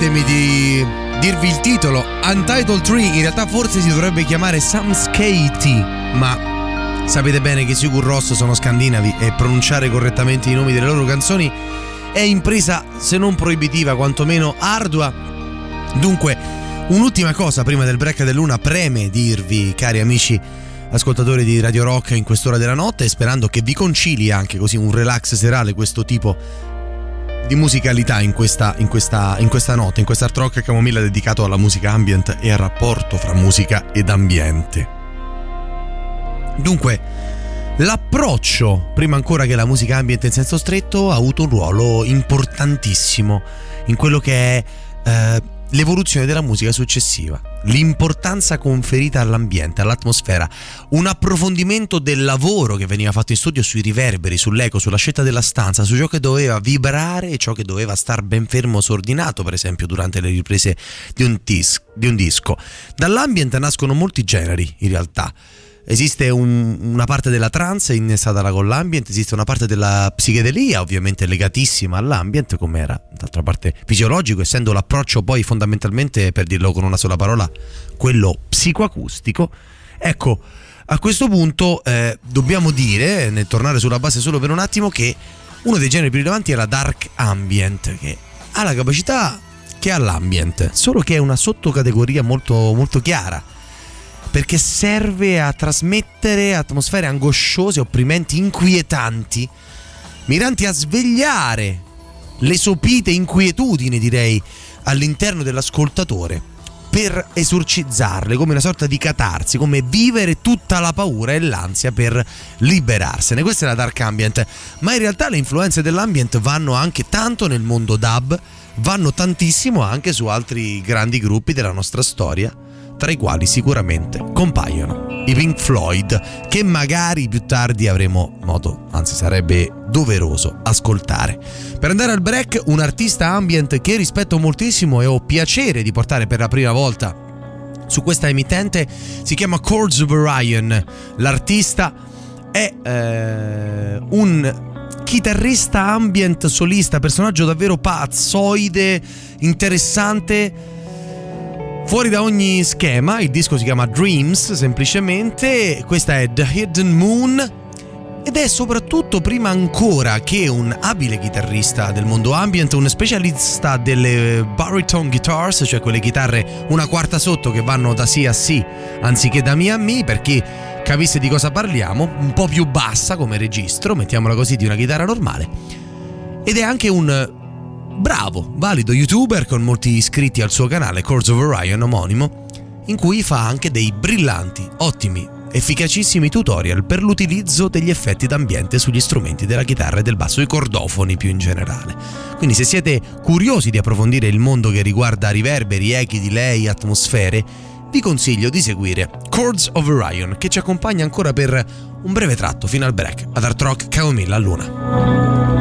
Chiedetemi di dirvi il titolo. Untitled Tree in realtà forse si dovrebbe chiamare Samskati, ma sapete bene che Sigur Ross sono scandinavi e pronunciare correttamente i nomi delle loro canzoni è impresa se non proibitiva, quantomeno ardua. Dunque, un'ultima cosa prima del break del luna preme dirvi, cari amici ascoltatori di Radio Rock in quest'ora della notte, sperando che vi concili anche così un relax serale questo tipo di musicalità in questa, in questa, in questa notte, in questa art rock camomilla dedicato alla musica ambient e al rapporto fra musica ed ambiente. Dunque, L'approccio, prima ancora che la musica ambient in senso stretto, ha avuto un ruolo importantissimo in quello che è eh, l'evoluzione della musica successiva, l'importanza conferita all'ambiente, all'atmosfera, un approfondimento del lavoro che veniva fatto in studio sui riverberi, sull'eco, sulla scelta della stanza, su ciò che doveva vibrare e ciò che doveva star ben fermo sordinato, per esempio, durante le riprese di un, tis- di un disco. Dall'ambient nascono molti generi, in realtà. Esiste un, una parte della trance innestata con l'ambient, esiste una parte della psichedelia, ovviamente legatissima all'ambient, come era d'altra parte fisiologico, essendo l'approccio poi fondamentalmente, per dirlo con una sola parola, quello psicoacustico. Ecco, a questo punto eh, dobbiamo dire, nel tornare sulla base solo per un attimo, che uno dei generi più rilevanti è la dark ambient, che ha la capacità che ha l'ambient, solo che è una sottocategoria molto, molto chiara perché serve a trasmettere atmosfere angosciose, opprimenti, inquietanti, miranti a svegliare le sopite inquietudini, direi, all'interno dell'ascoltatore per esorcizzarle come una sorta di catarsi, come vivere tutta la paura e l'ansia per liberarsene. Questa è la dark ambient, ma in realtà le influenze dell'ambient vanno anche tanto nel mondo dub, vanno tantissimo anche su altri grandi gruppi della nostra storia tra i quali sicuramente compaiono i Pink Floyd, che magari più tardi avremo modo, anzi sarebbe doveroso, ascoltare. Per andare al break, un artista ambient che rispetto moltissimo e ho piacere di portare per la prima volta su questa emittente si chiama Chords of Orion. L'artista è eh, un chitarrista ambient solista, personaggio davvero pazzoide, interessante Fuori da ogni schema, il disco si chiama Dreams semplicemente, questa è The Hidden Moon ed è soprattutto prima ancora che un abile chitarrista del mondo ambient, un specialista delle baritone guitars, cioè quelle chitarre una quarta sotto che vanno da sì a sì anziché da mi a mi, per chi capisse di cosa parliamo, un po' più bassa come registro, mettiamola così, di una chitarra normale. Ed è anche un bravo, valido youtuber con molti iscritti al suo canale Chords of Orion omonimo, in cui fa anche dei brillanti, ottimi, efficacissimi tutorial per l'utilizzo degli effetti d'ambiente sugli strumenti della chitarra e del basso, i cordofoni più in generale. Quindi se siete curiosi di approfondire il mondo che riguarda riverberi, echi, delay, atmosfere, vi consiglio di seguire Chords of Orion che ci accompagna ancora per un breve tratto fino al break ad Art Rock Camomilla a Luna.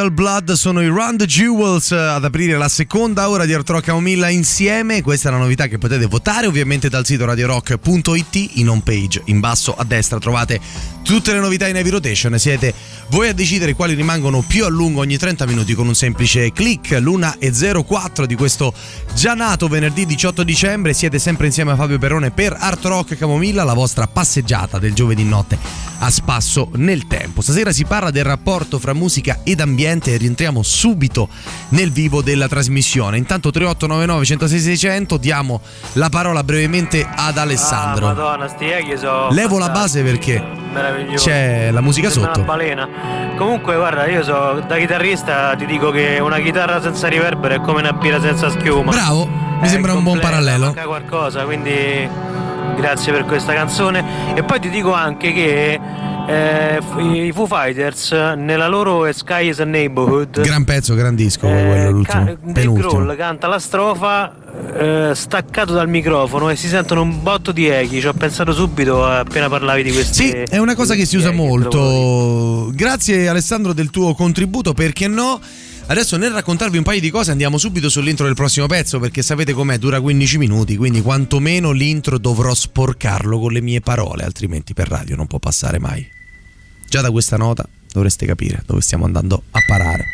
Royal Blood sono i Run the Jewels ad aprire la seconda ora di Art Rock Camomilla insieme. Questa è la novità che potete votare ovviamente dal sito radiorock.it in home page in basso a destra trovate tutte le novità in heavy rotation. Siete voi a decidere quali rimangono più a lungo ogni 30 minuti con un semplice click. L'una e 04 di questo già nato venerdì 18 dicembre. Siete sempre insieme a Fabio Perrone per Art Rock Camomilla, la vostra passeggiata del giovedì notte a spasso nel tempo. Stasera si parla del rapporto fra musica ed ambiente e rientriamo subito nel vivo della trasmissione. Intanto 3899 106 600 diamo la parola brevemente ad Alessandro. Ah, Madonna, sti echi so Levo la base perché c'è la musica Sembra sotto. Una balena. Comunque, guarda, io so da chitarrista ti dico che una chitarra senza riverbero è come una birra senza schiuma. Bravo, mi È sembra un buon parallelo. Manca qualcosa, quindi grazie per questa canzone. E poi ti dico anche che eh, i Foo Fighters nella loro Sky is a Neighborhood Gran pezzo, gran disco, quello eh, l'ultimo, ca- penultimo. Grohl canta la strofa eh, staccato dal microfono e si sentono un botto di echi. Ci ho pensato subito appena parlavi di questi. Sì, è una cosa che si usa molto. Grazie Alessandro del tuo contributo, perché no? Adesso nel raccontarvi un paio di cose andiamo subito sull'intro del prossimo pezzo perché sapete com'è, dura 15 minuti, quindi quantomeno l'intro dovrò sporcarlo con le mie parole, altrimenti per radio non può passare mai. Già da questa nota dovreste capire dove stiamo andando a parare.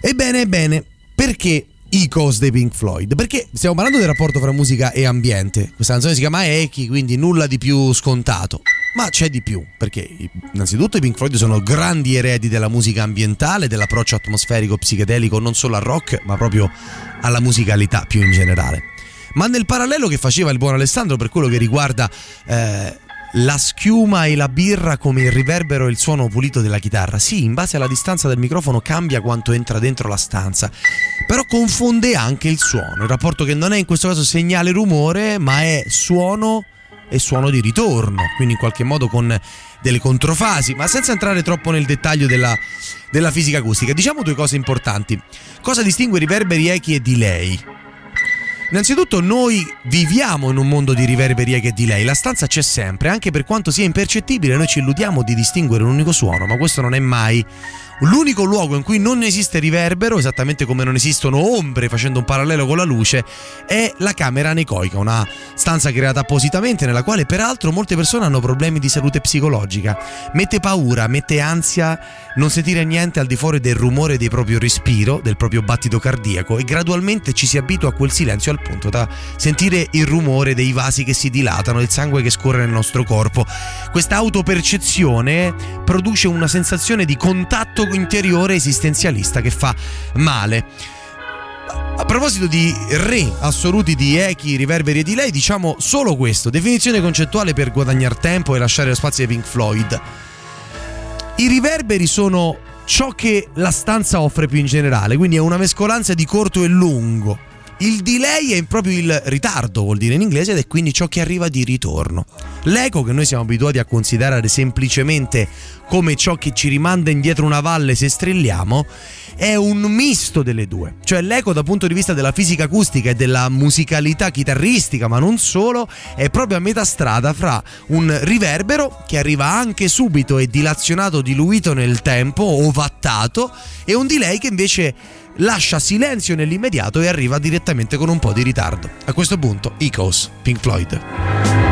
Ebbene, ebbene, perché Icos dei Pink Floyd? Perché stiamo parlando del rapporto fra musica e ambiente. Questa canzone si chiama Eki, quindi nulla di più scontato. Ma c'è di più, perché innanzitutto i Pink Floyd sono grandi eredi della musica ambientale, dell'approccio atmosferico psichedelico non solo al rock, ma proprio alla musicalità più in generale. Ma nel parallelo che faceva il buon Alessandro per quello che riguarda eh, la schiuma e la birra come il riverbero e il suono pulito della chitarra. Sì, in base alla distanza del microfono cambia quanto entra dentro la stanza, però confonde anche il suono, il rapporto che non è in questo caso segnale rumore, ma è suono e suono di ritorno, quindi in qualche modo con delle controfasi, ma senza entrare troppo nel dettaglio della, della fisica acustica. Diciamo due cose importanti. Cosa distingue riverberi, echi e delay? Innanzitutto noi viviamo in un mondo di riverberi e delay, la stanza c'è sempre, anche per quanto sia impercettibile noi ci illudiamo di distinguere un unico suono, ma questo non è mai l'unico luogo in cui non esiste riverbero, esattamente come non esistono ombre, facendo un parallelo con la luce, è la camera anecoica, una stanza creata appositamente nella quale peraltro molte persone hanno problemi di salute psicologica. Mette paura, mette ansia non sentire niente al di fuori del rumore del proprio respiro, del proprio battito cardiaco e gradualmente ci si abitua a quel silenzio al punto da sentire il rumore dei vasi che si dilatano, il sangue che scorre nel nostro corpo. Questa autopercezione produce una sensazione di contatto interiore esistenzialista che fa male. A proposito di re assoluti di echi, riverberi e delay, diciamo solo questo: definizione concettuale per guadagnare tempo e lasciare lo spazio ai Pink Floyd. I riverberi sono ciò che la stanza offre più in generale, quindi è una mescolanza di corto e lungo. Il delay è proprio il ritardo, vuol dire in inglese, ed è quindi ciò che arriva di ritorno. L'eco, che noi siamo abituati a considerare semplicemente come ciò che ci rimanda indietro una valle se strilliamo, è un misto delle due. Cioè l'eco dal punto di vista della fisica acustica e della musicalità chitarristica, ma non solo, è proprio a metà strada fra un riverbero che arriva anche subito e dilazionato, diluito nel tempo, ovattato, e un delay che invece lascia silenzio nell'immediato e arriva direttamente con un po' di ritardo. A questo punto, Ecos, Pink Floyd.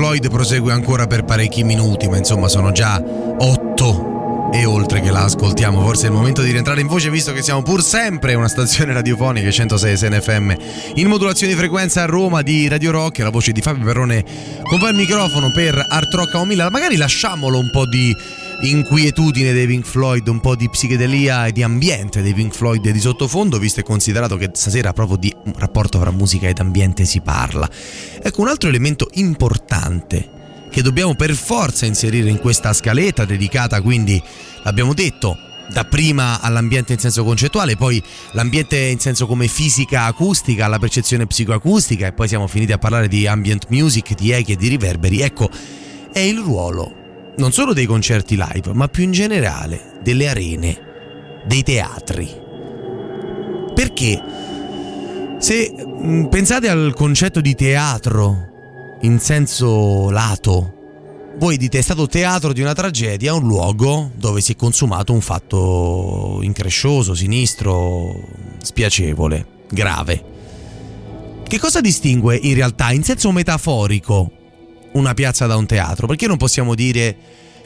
Floyd prosegue ancora per parecchi minuti, ma insomma sono già otto e oltre che la ascoltiamo. Forse è il momento di rientrare in voce visto che siamo pur sempre una stazione radiofonica 106 SNFM in modulazione di frequenza a Roma di Radio Rock, la voce di Fabio Perrone con voi al microfono per Art Rock a Omilla. Magari lasciamolo un po' di inquietudine dei Pink Floyd, un po' di psichedelia e di ambiente dei Pink Floyd di sottofondo, visto e considerato che stasera proprio di rapporto tra musica ed ambiente si parla. Ecco, un altro elemento importante che dobbiamo per forza inserire in questa scaletta dedicata quindi, l'abbiamo detto, dapprima all'ambiente in senso concettuale, poi l'ambiente in senso come fisica acustica, alla percezione psicoacustica e poi siamo finiti a parlare di ambient music, di echi e di riverberi. Ecco, è il ruolo non solo dei concerti live, ma più in generale delle arene, dei teatri. Perché se mm, pensate al concetto di teatro in senso lato, voi dite è stato teatro di una tragedia, un luogo dove si è consumato un fatto increscioso, sinistro, spiacevole, grave. Che cosa distingue in realtà in senso metaforico una piazza da un teatro? Perché non possiamo dire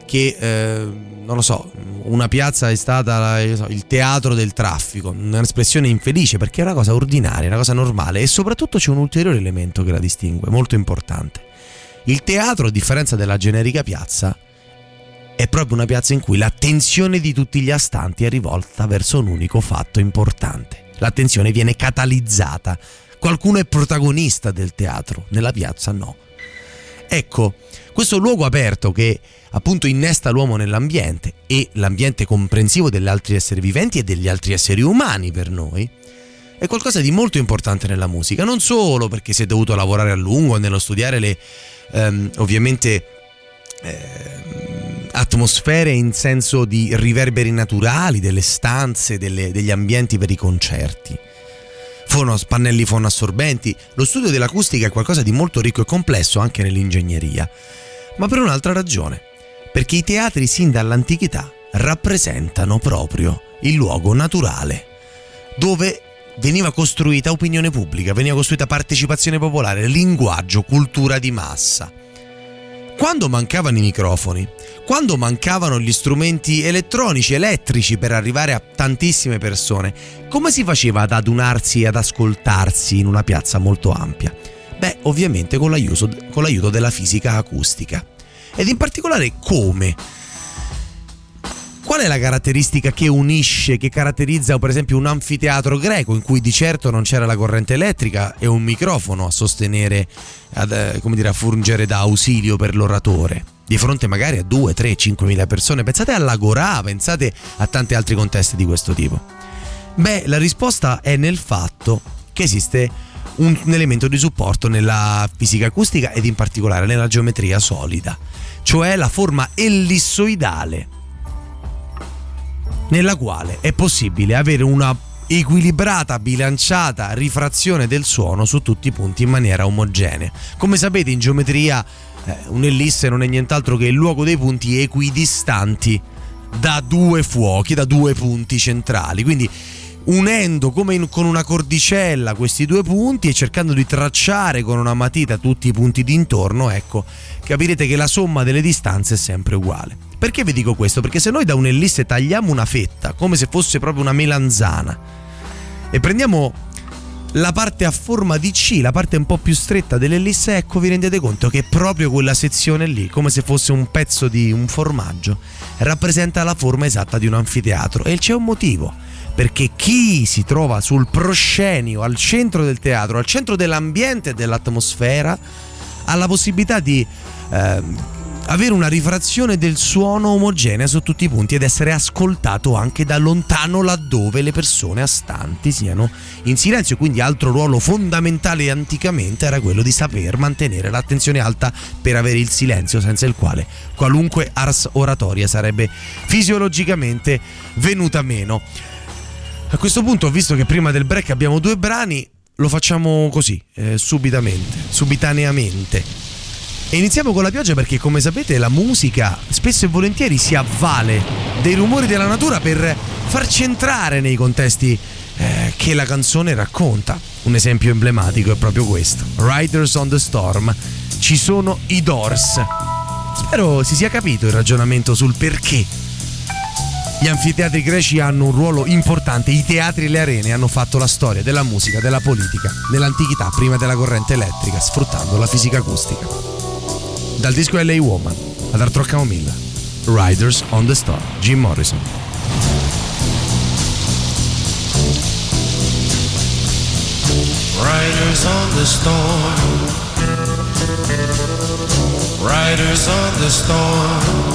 che, eh, non lo so, una piazza è stata il teatro del traffico, un'espressione infelice perché è una cosa ordinaria, una cosa normale e soprattutto c'è un ulteriore elemento che la distingue, molto importante. Il teatro, a differenza della generica piazza, è proprio una piazza in cui l'attenzione di tutti gli astanti è rivolta verso un unico fatto importante. L'attenzione viene catalizzata. Qualcuno è protagonista del teatro, nella piazza no. Ecco, questo luogo aperto che appunto innesta l'uomo nell'ambiente e l'ambiente comprensivo degli altri esseri viventi e degli altri esseri umani per noi, è qualcosa di molto importante nella musica, non solo perché si è dovuto lavorare a lungo nello studiare le ehm, ovviamente eh, atmosfere in senso di riverberi naturali delle stanze, delle, degli ambienti per i concerti. Fono, pannelli fonoassorbenti, lo studio dell'acustica è qualcosa di molto ricco e complesso anche nell'ingegneria, ma per un'altra ragione perché i teatri sin dall'antichità rappresentano proprio il luogo naturale dove veniva costruita opinione pubblica, veniva costruita partecipazione popolare, linguaggio, cultura di massa. Quando mancavano i microfoni, quando mancavano gli strumenti elettronici, elettrici per arrivare a tantissime persone, come si faceva ad adunarsi e ad ascoltarsi in una piazza molto ampia? Beh, ovviamente con l'aiuto, con l'aiuto della fisica acustica ed in particolare come. Qual è la caratteristica che unisce, che caratterizza per esempio un anfiteatro greco in cui di certo non c'era la corrente elettrica e un microfono a sostenere, ad, eh, come dire, a fungere da ausilio per l'oratore? Di fronte magari a 2, 3, 5 mila persone. Pensate all'Agorà, pensate a tanti altri contesti di questo tipo. Beh, la risposta è nel fatto che esiste un, un elemento di supporto nella fisica acustica ed in particolare nella geometria solida cioè la forma ellissoidale, nella quale è possibile avere una equilibrata, bilanciata rifrazione del suono su tutti i punti in maniera omogenea. Come sapete in geometria eh, un'ellisse non è nient'altro che il luogo dei punti equidistanti da due fuochi, da due punti centrali. Quindi unendo come in, con una cordicella questi due punti e cercando di tracciare con una matita tutti i punti d'intorno, ecco, capirete che la somma delle distanze è sempre uguale. Perché vi dico questo? Perché se noi da un'ellisse tagliamo una fetta, come se fosse proprio una melanzana, e prendiamo la parte a forma di C, la parte un po' più stretta dell'ellisse, ecco vi rendete conto che proprio quella sezione lì, come se fosse un pezzo di un formaggio, rappresenta la forma esatta di un anfiteatro. E c'è un motivo perché chi si trova sul proscenio, al centro del teatro, al centro dell'ambiente e dell'atmosfera, ha la possibilità di eh, avere una rifrazione del suono omogenea su tutti i punti ed essere ascoltato anche da lontano laddove le persone astanti siano in silenzio. Quindi altro ruolo fondamentale anticamente era quello di saper mantenere l'attenzione alta per avere il silenzio senza il quale qualunque ars oratoria sarebbe fisiologicamente venuta meno. A questo punto, visto che prima del break abbiamo due brani, lo facciamo così, eh, subitamente, subitaneamente. E iniziamo con la pioggia perché, come sapete, la musica spesso e volentieri si avvale dei rumori della natura per farci entrare nei contesti eh, che la canzone racconta. Un esempio emblematico è proprio questo: Riders on the Storm ci sono i Doors. Spero si sia capito il ragionamento sul perché gli anfiteatri greci hanno un ruolo importante, i teatri e le arene hanno fatto la storia della musica, della politica, nell'antichità prima della corrente elettrica, sfruttando la fisica acustica. Dal disco LA Woman ad Art Rock Camomilla, Riders on the Storm, Jim Morrison. Riders on the storm. Riders on the storm.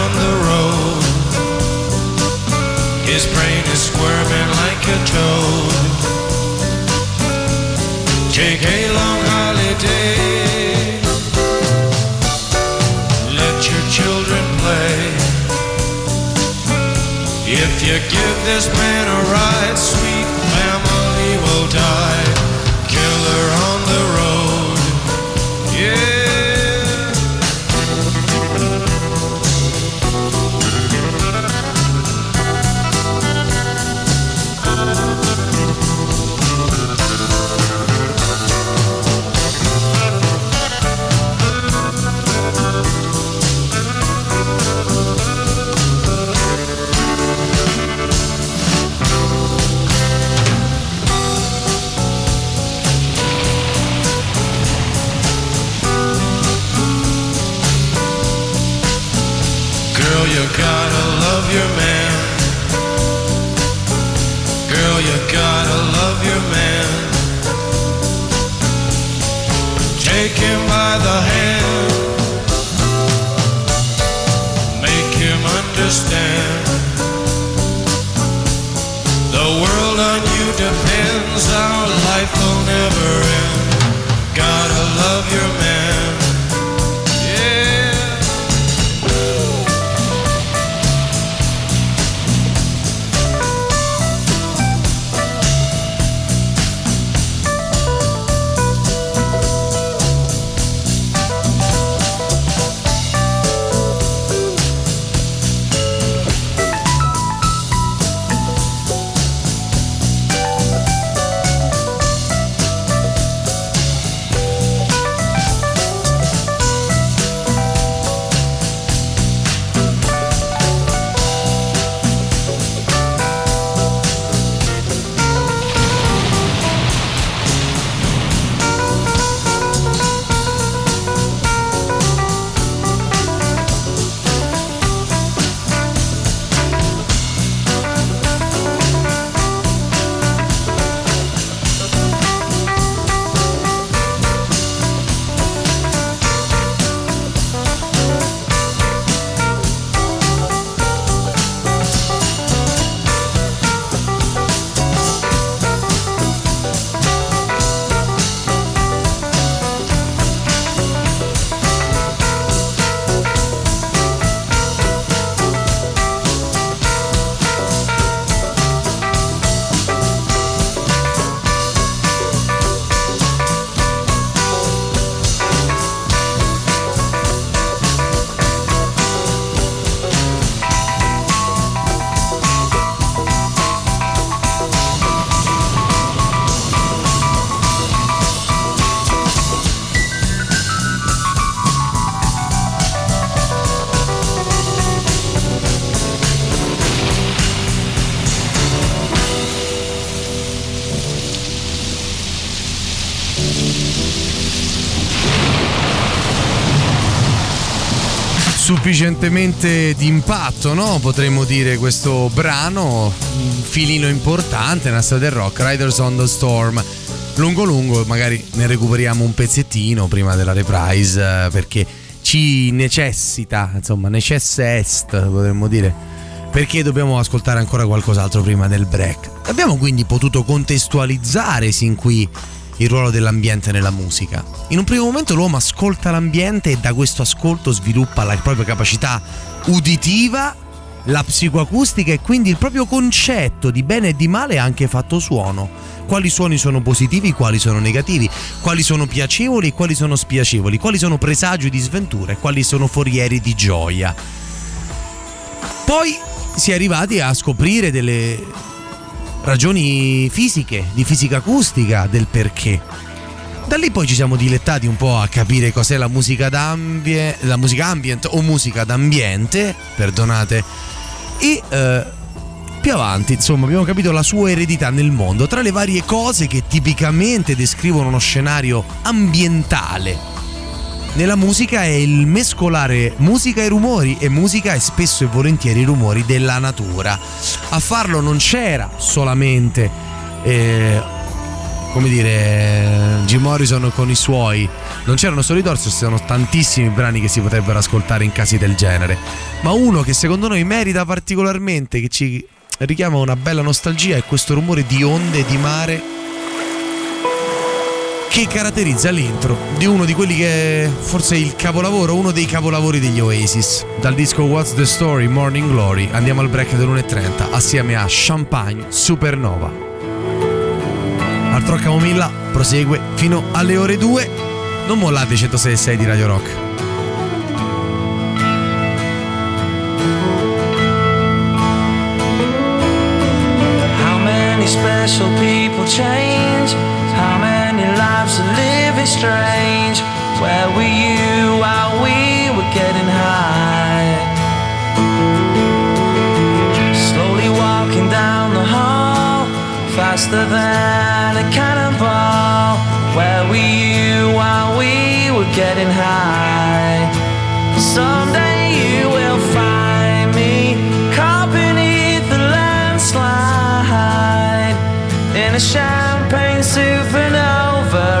there's been a riot, sweet family will die. Sufficientemente d'impatto, no? Potremmo dire questo brano, un filino importante nella storia del rock, Riders on the Storm. Lungo lungo, magari ne recuperiamo un pezzettino prima della reprise eh, perché ci necessita, insomma, necesse est, potremmo dire. Perché dobbiamo ascoltare ancora qualcos'altro prima del break. Abbiamo quindi potuto contestualizzare sin qui il ruolo dell'ambiente nella musica. In un primo momento l'uomo ascolta l'ambiente e da questo ascolto sviluppa la propria capacità uditiva la psicoacustica e quindi il proprio concetto di bene e di male anche fatto suono. Quali suoni sono positivi, quali sono negativi, quali sono piacevoli e quali sono spiacevoli, quali sono presagi di sventura e quali sono forieri di gioia. Poi si è arrivati a scoprire delle ragioni fisiche, di fisica acustica, del perché. Da lì poi ci siamo dilettati un po' a capire cos'è la musica d'ambie, la musica ambient o musica d'ambiente, perdonate, e eh, più avanti, insomma, abbiamo capito la sua eredità nel mondo. Tra le varie cose che tipicamente descrivono uno scenario ambientale nella musica è il mescolare musica e rumori e musica e spesso e volentieri i rumori della natura. A farlo non c'era solamente, eh, come dire, Jim Morrison con i suoi. Non c'erano solo i Doors, ci sono tantissimi brani che si potrebbero ascoltare in casi del genere. Ma uno che secondo noi merita particolarmente, che ci richiama una bella nostalgia, è questo rumore di onde di mare che caratterizza l'intro di uno di quelli che è forse il capolavoro, uno dei capolavori degli Oasis. Dal disco What's the Story, Morning Glory, andiamo al break dell'1.30 assieme a Champagne Supernova. Altro Camomilla prosegue fino alle ore 2. Non mollate 106.6 di Radio Rock. How many special people change? Living strange? Where were you while we were getting high? Slowly walking down the hall, faster than a cannonball. Where were you while we were getting high? Someday you will find me caught beneath the landslide in a champagne supernova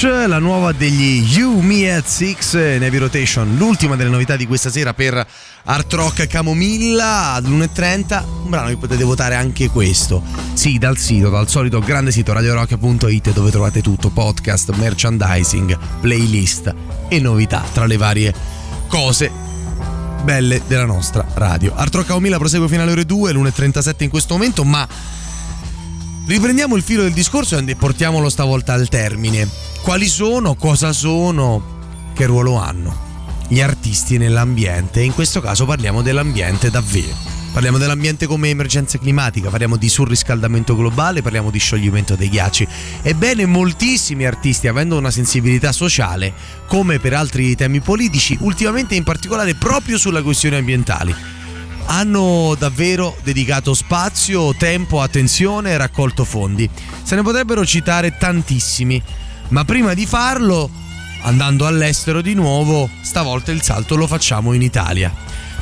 Punch, la nuova degli You Me at Six, Navy Rotation, l'ultima delle novità di questa sera per Art Rock Camomilla ad 1.30, un brano che potete votare anche questo, sì, dal sito, dal solito grande sito radiorock.it dove trovate tutto, podcast, merchandising, playlist e novità tra le varie cose belle della nostra radio. Art Rock Camomilla prosegue fino alle ore 2, l'1.37 in questo momento, ma Riprendiamo il filo del discorso e portiamolo stavolta al termine. Quali sono, cosa sono, che ruolo hanno gli artisti nell'ambiente? E in questo caso parliamo dell'ambiente davvero. Parliamo dell'ambiente come emergenza climatica, parliamo di surriscaldamento globale, parliamo di scioglimento dei ghiacci. Ebbene, moltissimi artisti, avendo una sensibilità sociale, come per altri temi politici, ultimamente in particolare proprio sulle questioni ambientali, hanno davvero dedicato spazio, tempo, attenzione e raccolto fondi. Se ne potrebbero citare tantissimi, ma prima di farlo, andando all'estero di nuovo, stavolta il salto lo facciamo in Italia.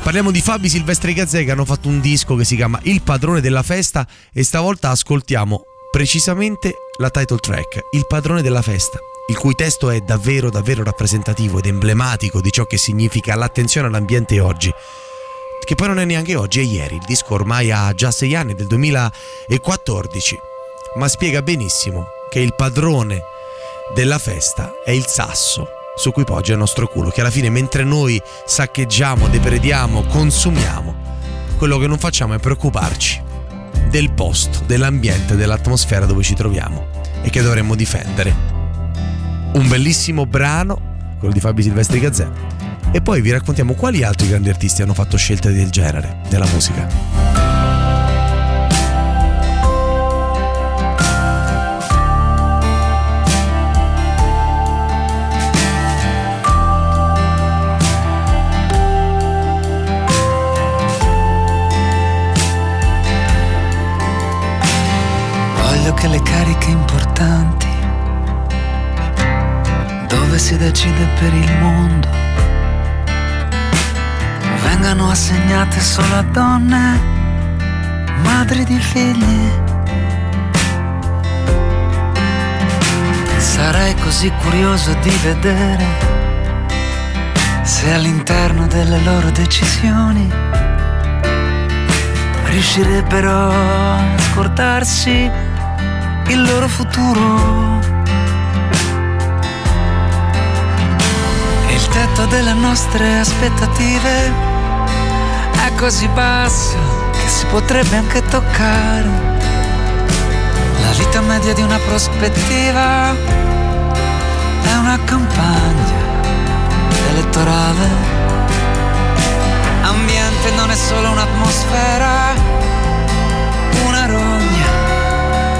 Parliamo di Fabi Silvestri Gazzè che hanno fatto un disco che si chiama Il padrone della festa e stavolta ascoltiamo precisamente la title track, Il padrone della festa, il cui testo è davvero davvero rappresentativo ed emblematico di ciò che significa l'attenzione all'ambiente oggi che poi non è neanche oggi, è ieri. Il disco ormai ha già sei anni, del 2014, ma spiega benissimo che il padrone della festa è il sasso su cui poggia il nostro culo, che alla fine mentre noi saccheggiamo, deprediamo, consumiamo, quello che non facciamo è preoccuparci del posto, dell'ambiente, dell'atmosfera dove ci troviamo e che dovremmo difendere. Un bellissimo brano, quello di Fabi Silvestri Gazzè, e poi vi raccontiamo quali altri grandi artisti hanno fatto scelte del genere nella musica. Cariche importanti, dove si decide per il mondo, vengano assegnate solo a donne, madri di figli. Sarei così curioso di vedere se all'interno delle loro decisioni riuscirebbero a scordarsi il loro futuro. Il tetto delle nostre aspettative è così basso che si potrebbe anche toccare. La vita media di una prospettiva è una campagna elettorale. Ambiente non è solo un'atmosfera,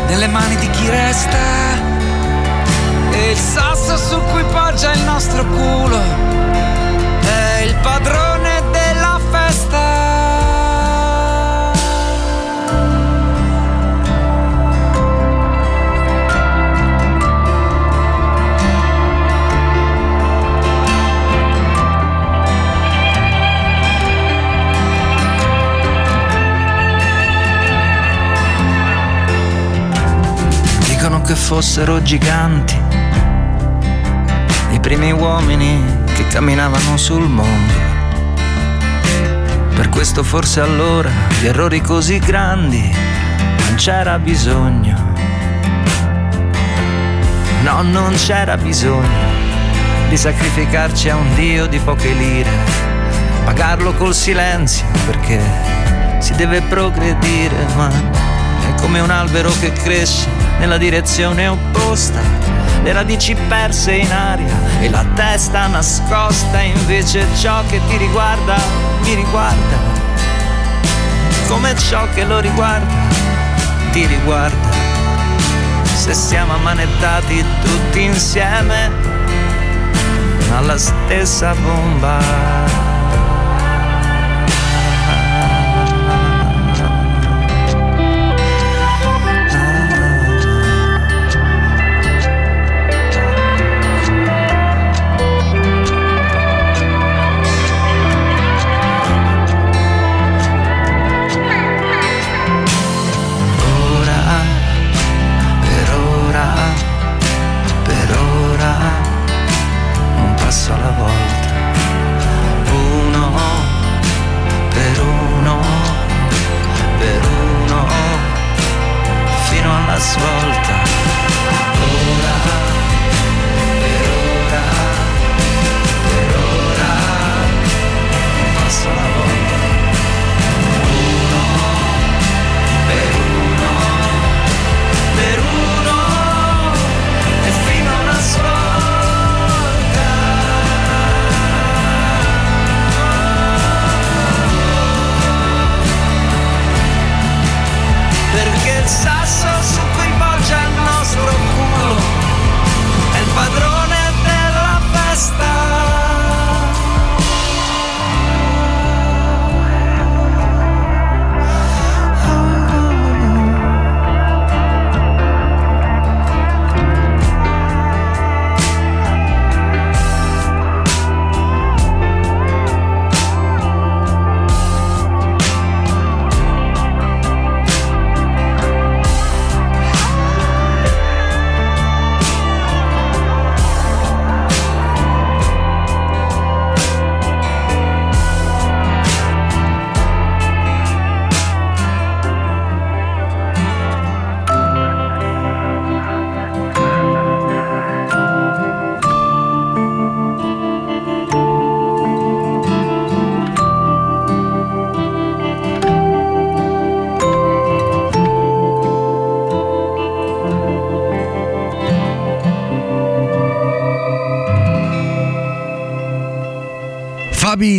nelle mani di chi resta. E il sasso su cui poggia il nostro culo è il padrone che fossero giganti i primi uomini che camminavano sul mondo. Per questo forse allora di errori così grandi non c'era bisogno. No, non c'era bisogno di sacrificarci a un dio di poche lire, pagarlo col silenzio perché si deve progredire, ma è come un albero che cresce nella direzione opposta le radici perse in aria e la testa nascosta, invece ciò che ti riguarda mi riguarda, come ciò che lo riguarda ti riguarda. Se siamo ammanettati tutti insieme alla stessa bomba. svolta. Ora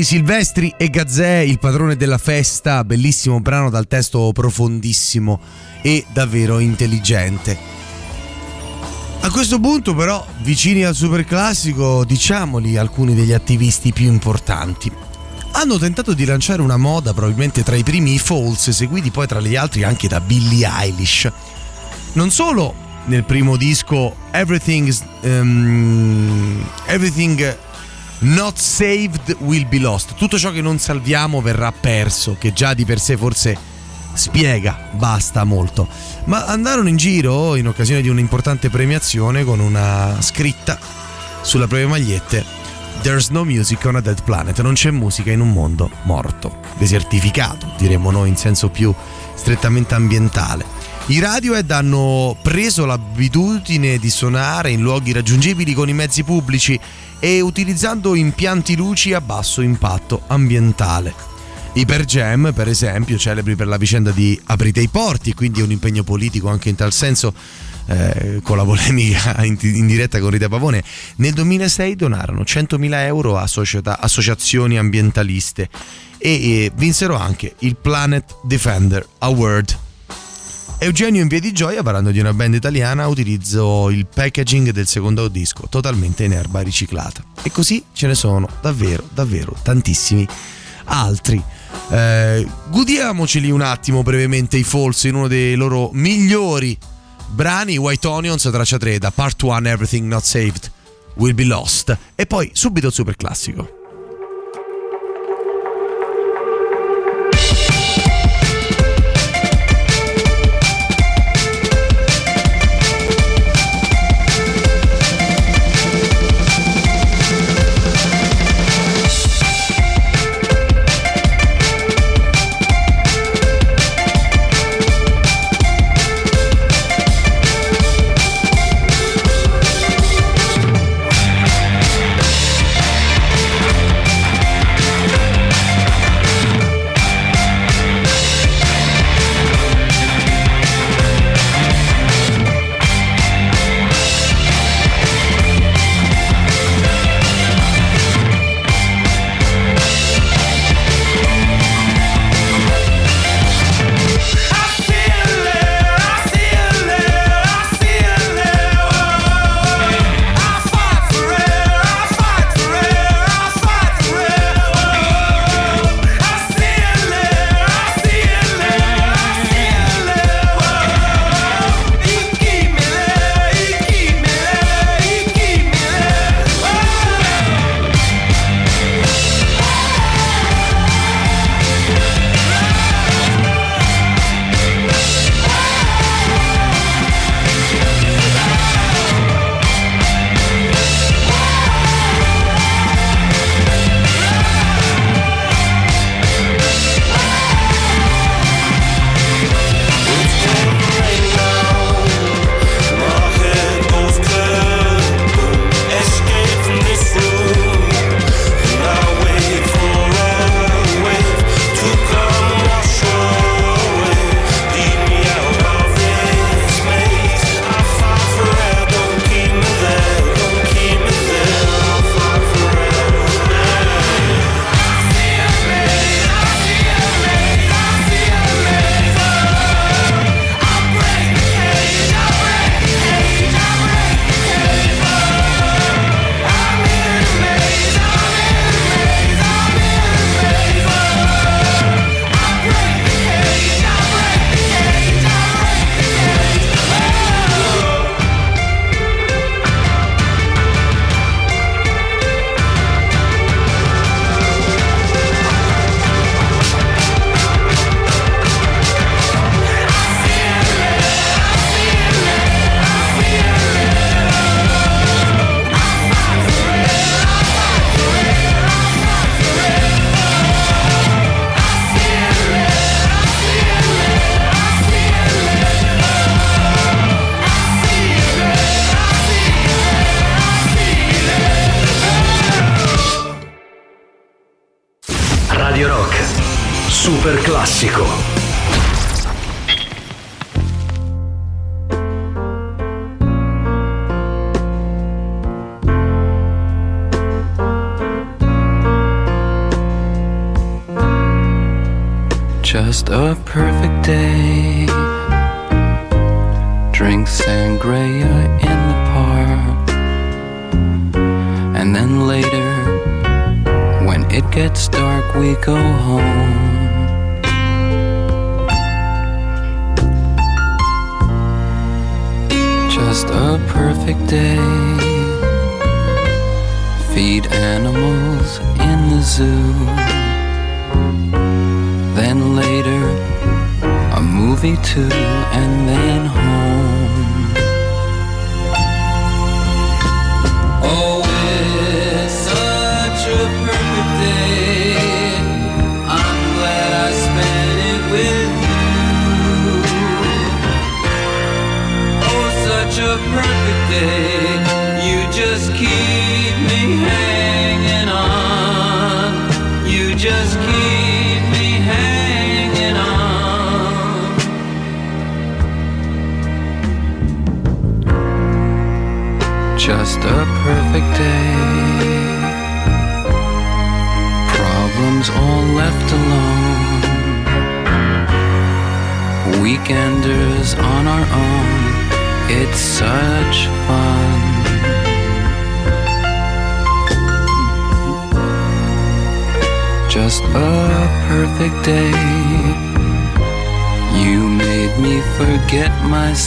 Silvestri e Gazzè, il padrone della festa, bellissimo brano dal testo profondissimo e davvero intelligente. A questo punto però, vicini al superclassico, diciamoli alcuni degli attivisti più importanti. Hanno tentato di lanciare una moda probabilmente tra i primi i Falls, seguiti poi tra gli altri anche da Billie Eilish. Non solo nel primo disco Everything, um, Everything Not saved will be lost. Tutto ciò che non salviamo verrà perso, che già di per sé forse spiega, basta molto. Ma andarono in giro in occasione di un'importante premiazione con una scritta sulle proprie magliette There's no music on a dead planet, non c'è musica in un mondo morto, desertificato, diremmo noi in senso più strettamente ambientale. I Radiohead hanno preso l'abitudine di suonare in luoghi raggiungibili con i mezzi pubblici e utilizzando impianti luci a basso impatto ambientale. I Per Jam, per esempio, celebri per la vicenda di Aprite i porti, quindi un impegno politico anche in tal senso, eh, con la polemica in, in, diretta con Rita Pavone, nel 2006 donarono 100.000 euro a società, associazioni ambientaliste e, e vinsero anche il Planet Defender Award Eugenio in via di gioia, parlando di una band italiana, utilizzo il packaging del secondo disco totalmente in erba riciclata. E così ce ne sono davvero, davvero tantissimi altri. Eh, godiamoceli un attimo brevemente i Falls in uno dei loro migliori brani, White Onions, traccia 3 da Part 1 Everything Not Saved Will Be Lost e poi subito il super classico.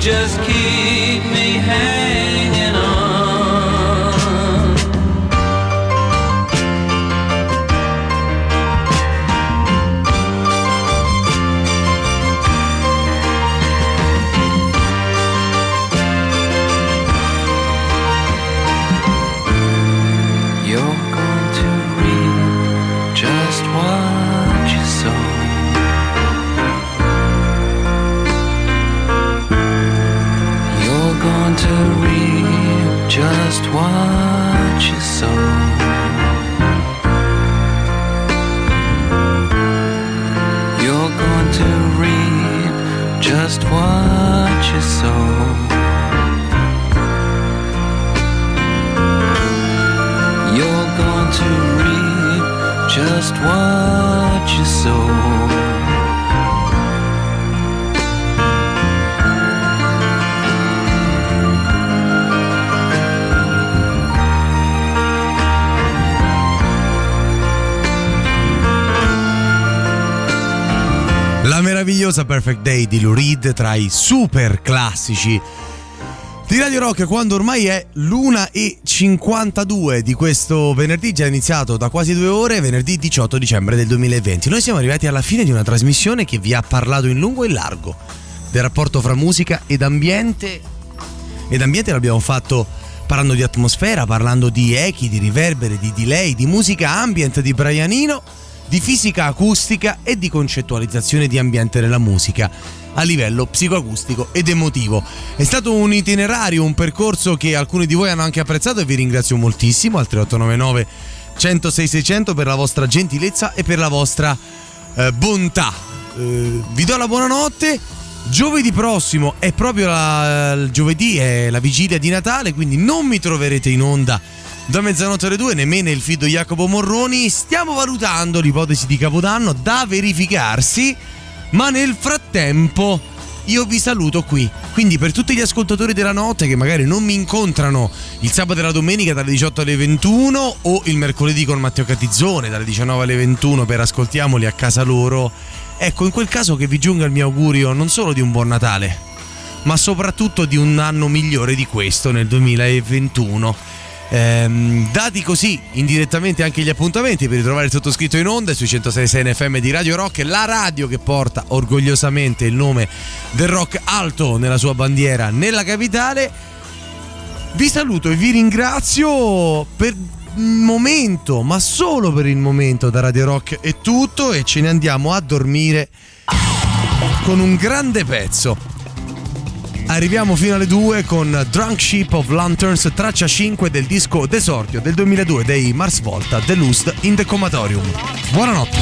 just keep me hanging sow. You're going to reap just what you sow. Meravigliosa Perfect Day di Lou Reed tra i super classici di Radio Rock quando ormai è l'una e 52 di questo venerdì già iniziato da quasi due ore, venerdì 18 dicembre del 2020. Noi siamo arrivati alla fine di una trasmissione che vi ha parlato in lungo e in largo del rapporto fra musica ed ambiente. Ed ambiente l'abbiamo fatto parlando di atmosfera, parlando di echi, di riverberi, di delay, di musica ambient di Brianino, di fisica acustica e di concettualizzazione di ambiente nella musica a livello psicoacustico ed emotivo. È stato un itinerario, un percorso che alcuni di voi hanno anche apprezzato e vi ringrazio moltissimo al 3899 106 600 per la vostra gentilezza e per la vostra eh, bontà. Eh, vi do la buonanotte. Giovedì prossimo è proprio la, il giovedì, è la vigilia di Natale, quindi non mi troverete in onda da mezzanotte alle due, nemmeno il fido Jacopo Morroni. Stiamo valutando l'ipotesi di Capodanno da verificarsi, ma nel frattempo io vi saluto qui. Quindi per tutti gli ascoltatori della notte che magari non mi incontrano il sabato e la domenica dalle 18 alle 21 o il mercoledì con Matteo Catizzone dalle 19 alle 21 per ascoltiamoli a casa loro, ecco in quel caso che vi giunga il mio augurio non solo di un buon Natale, ma soprattutto di un anno migliore di questo nel 2021. Ehm, dati così indirettamente anche gli appuntamenti per ritrovare il sottoscritto in onda sui 106.6 NFM di Radio Rock, la radio che porta orgogliosamente il nome del rock alto nella sua bandiera nella capitale. Vi saluto e vi ringrazio per il momento, ma solo per il momento da Radio Rock è tutto e ce ne andiamo a dormire con un grande pezzo. Arriviamo fino alle 2 con Drunk Ship of Lanterns, traccia 5 del disco d'esordio del 2002 dei Mars Volta, The Lust in the Comatorium. Buonanotte.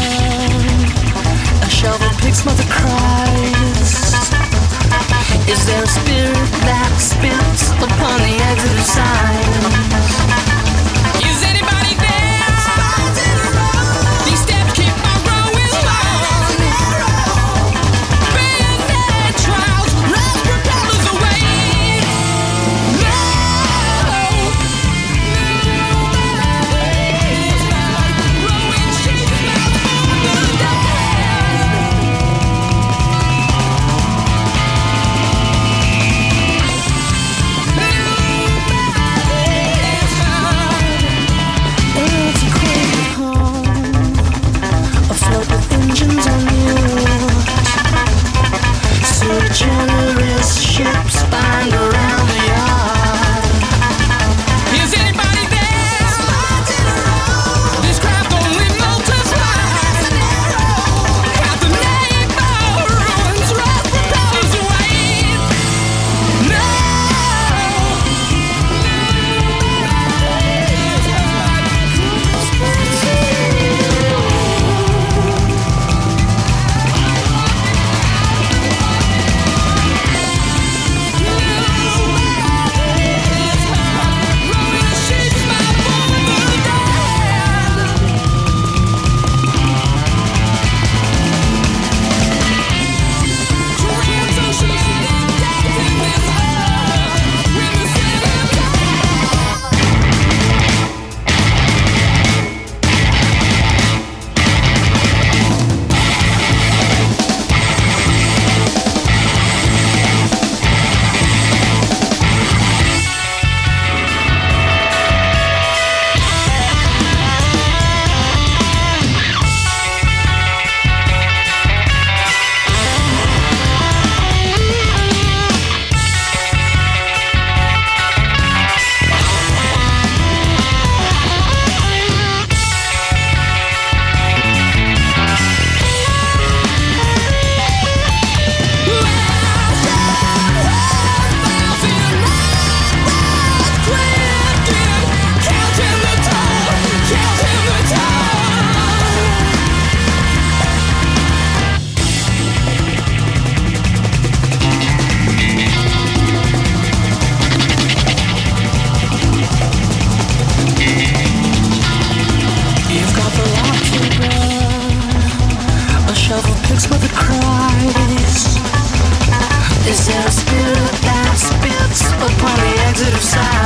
side.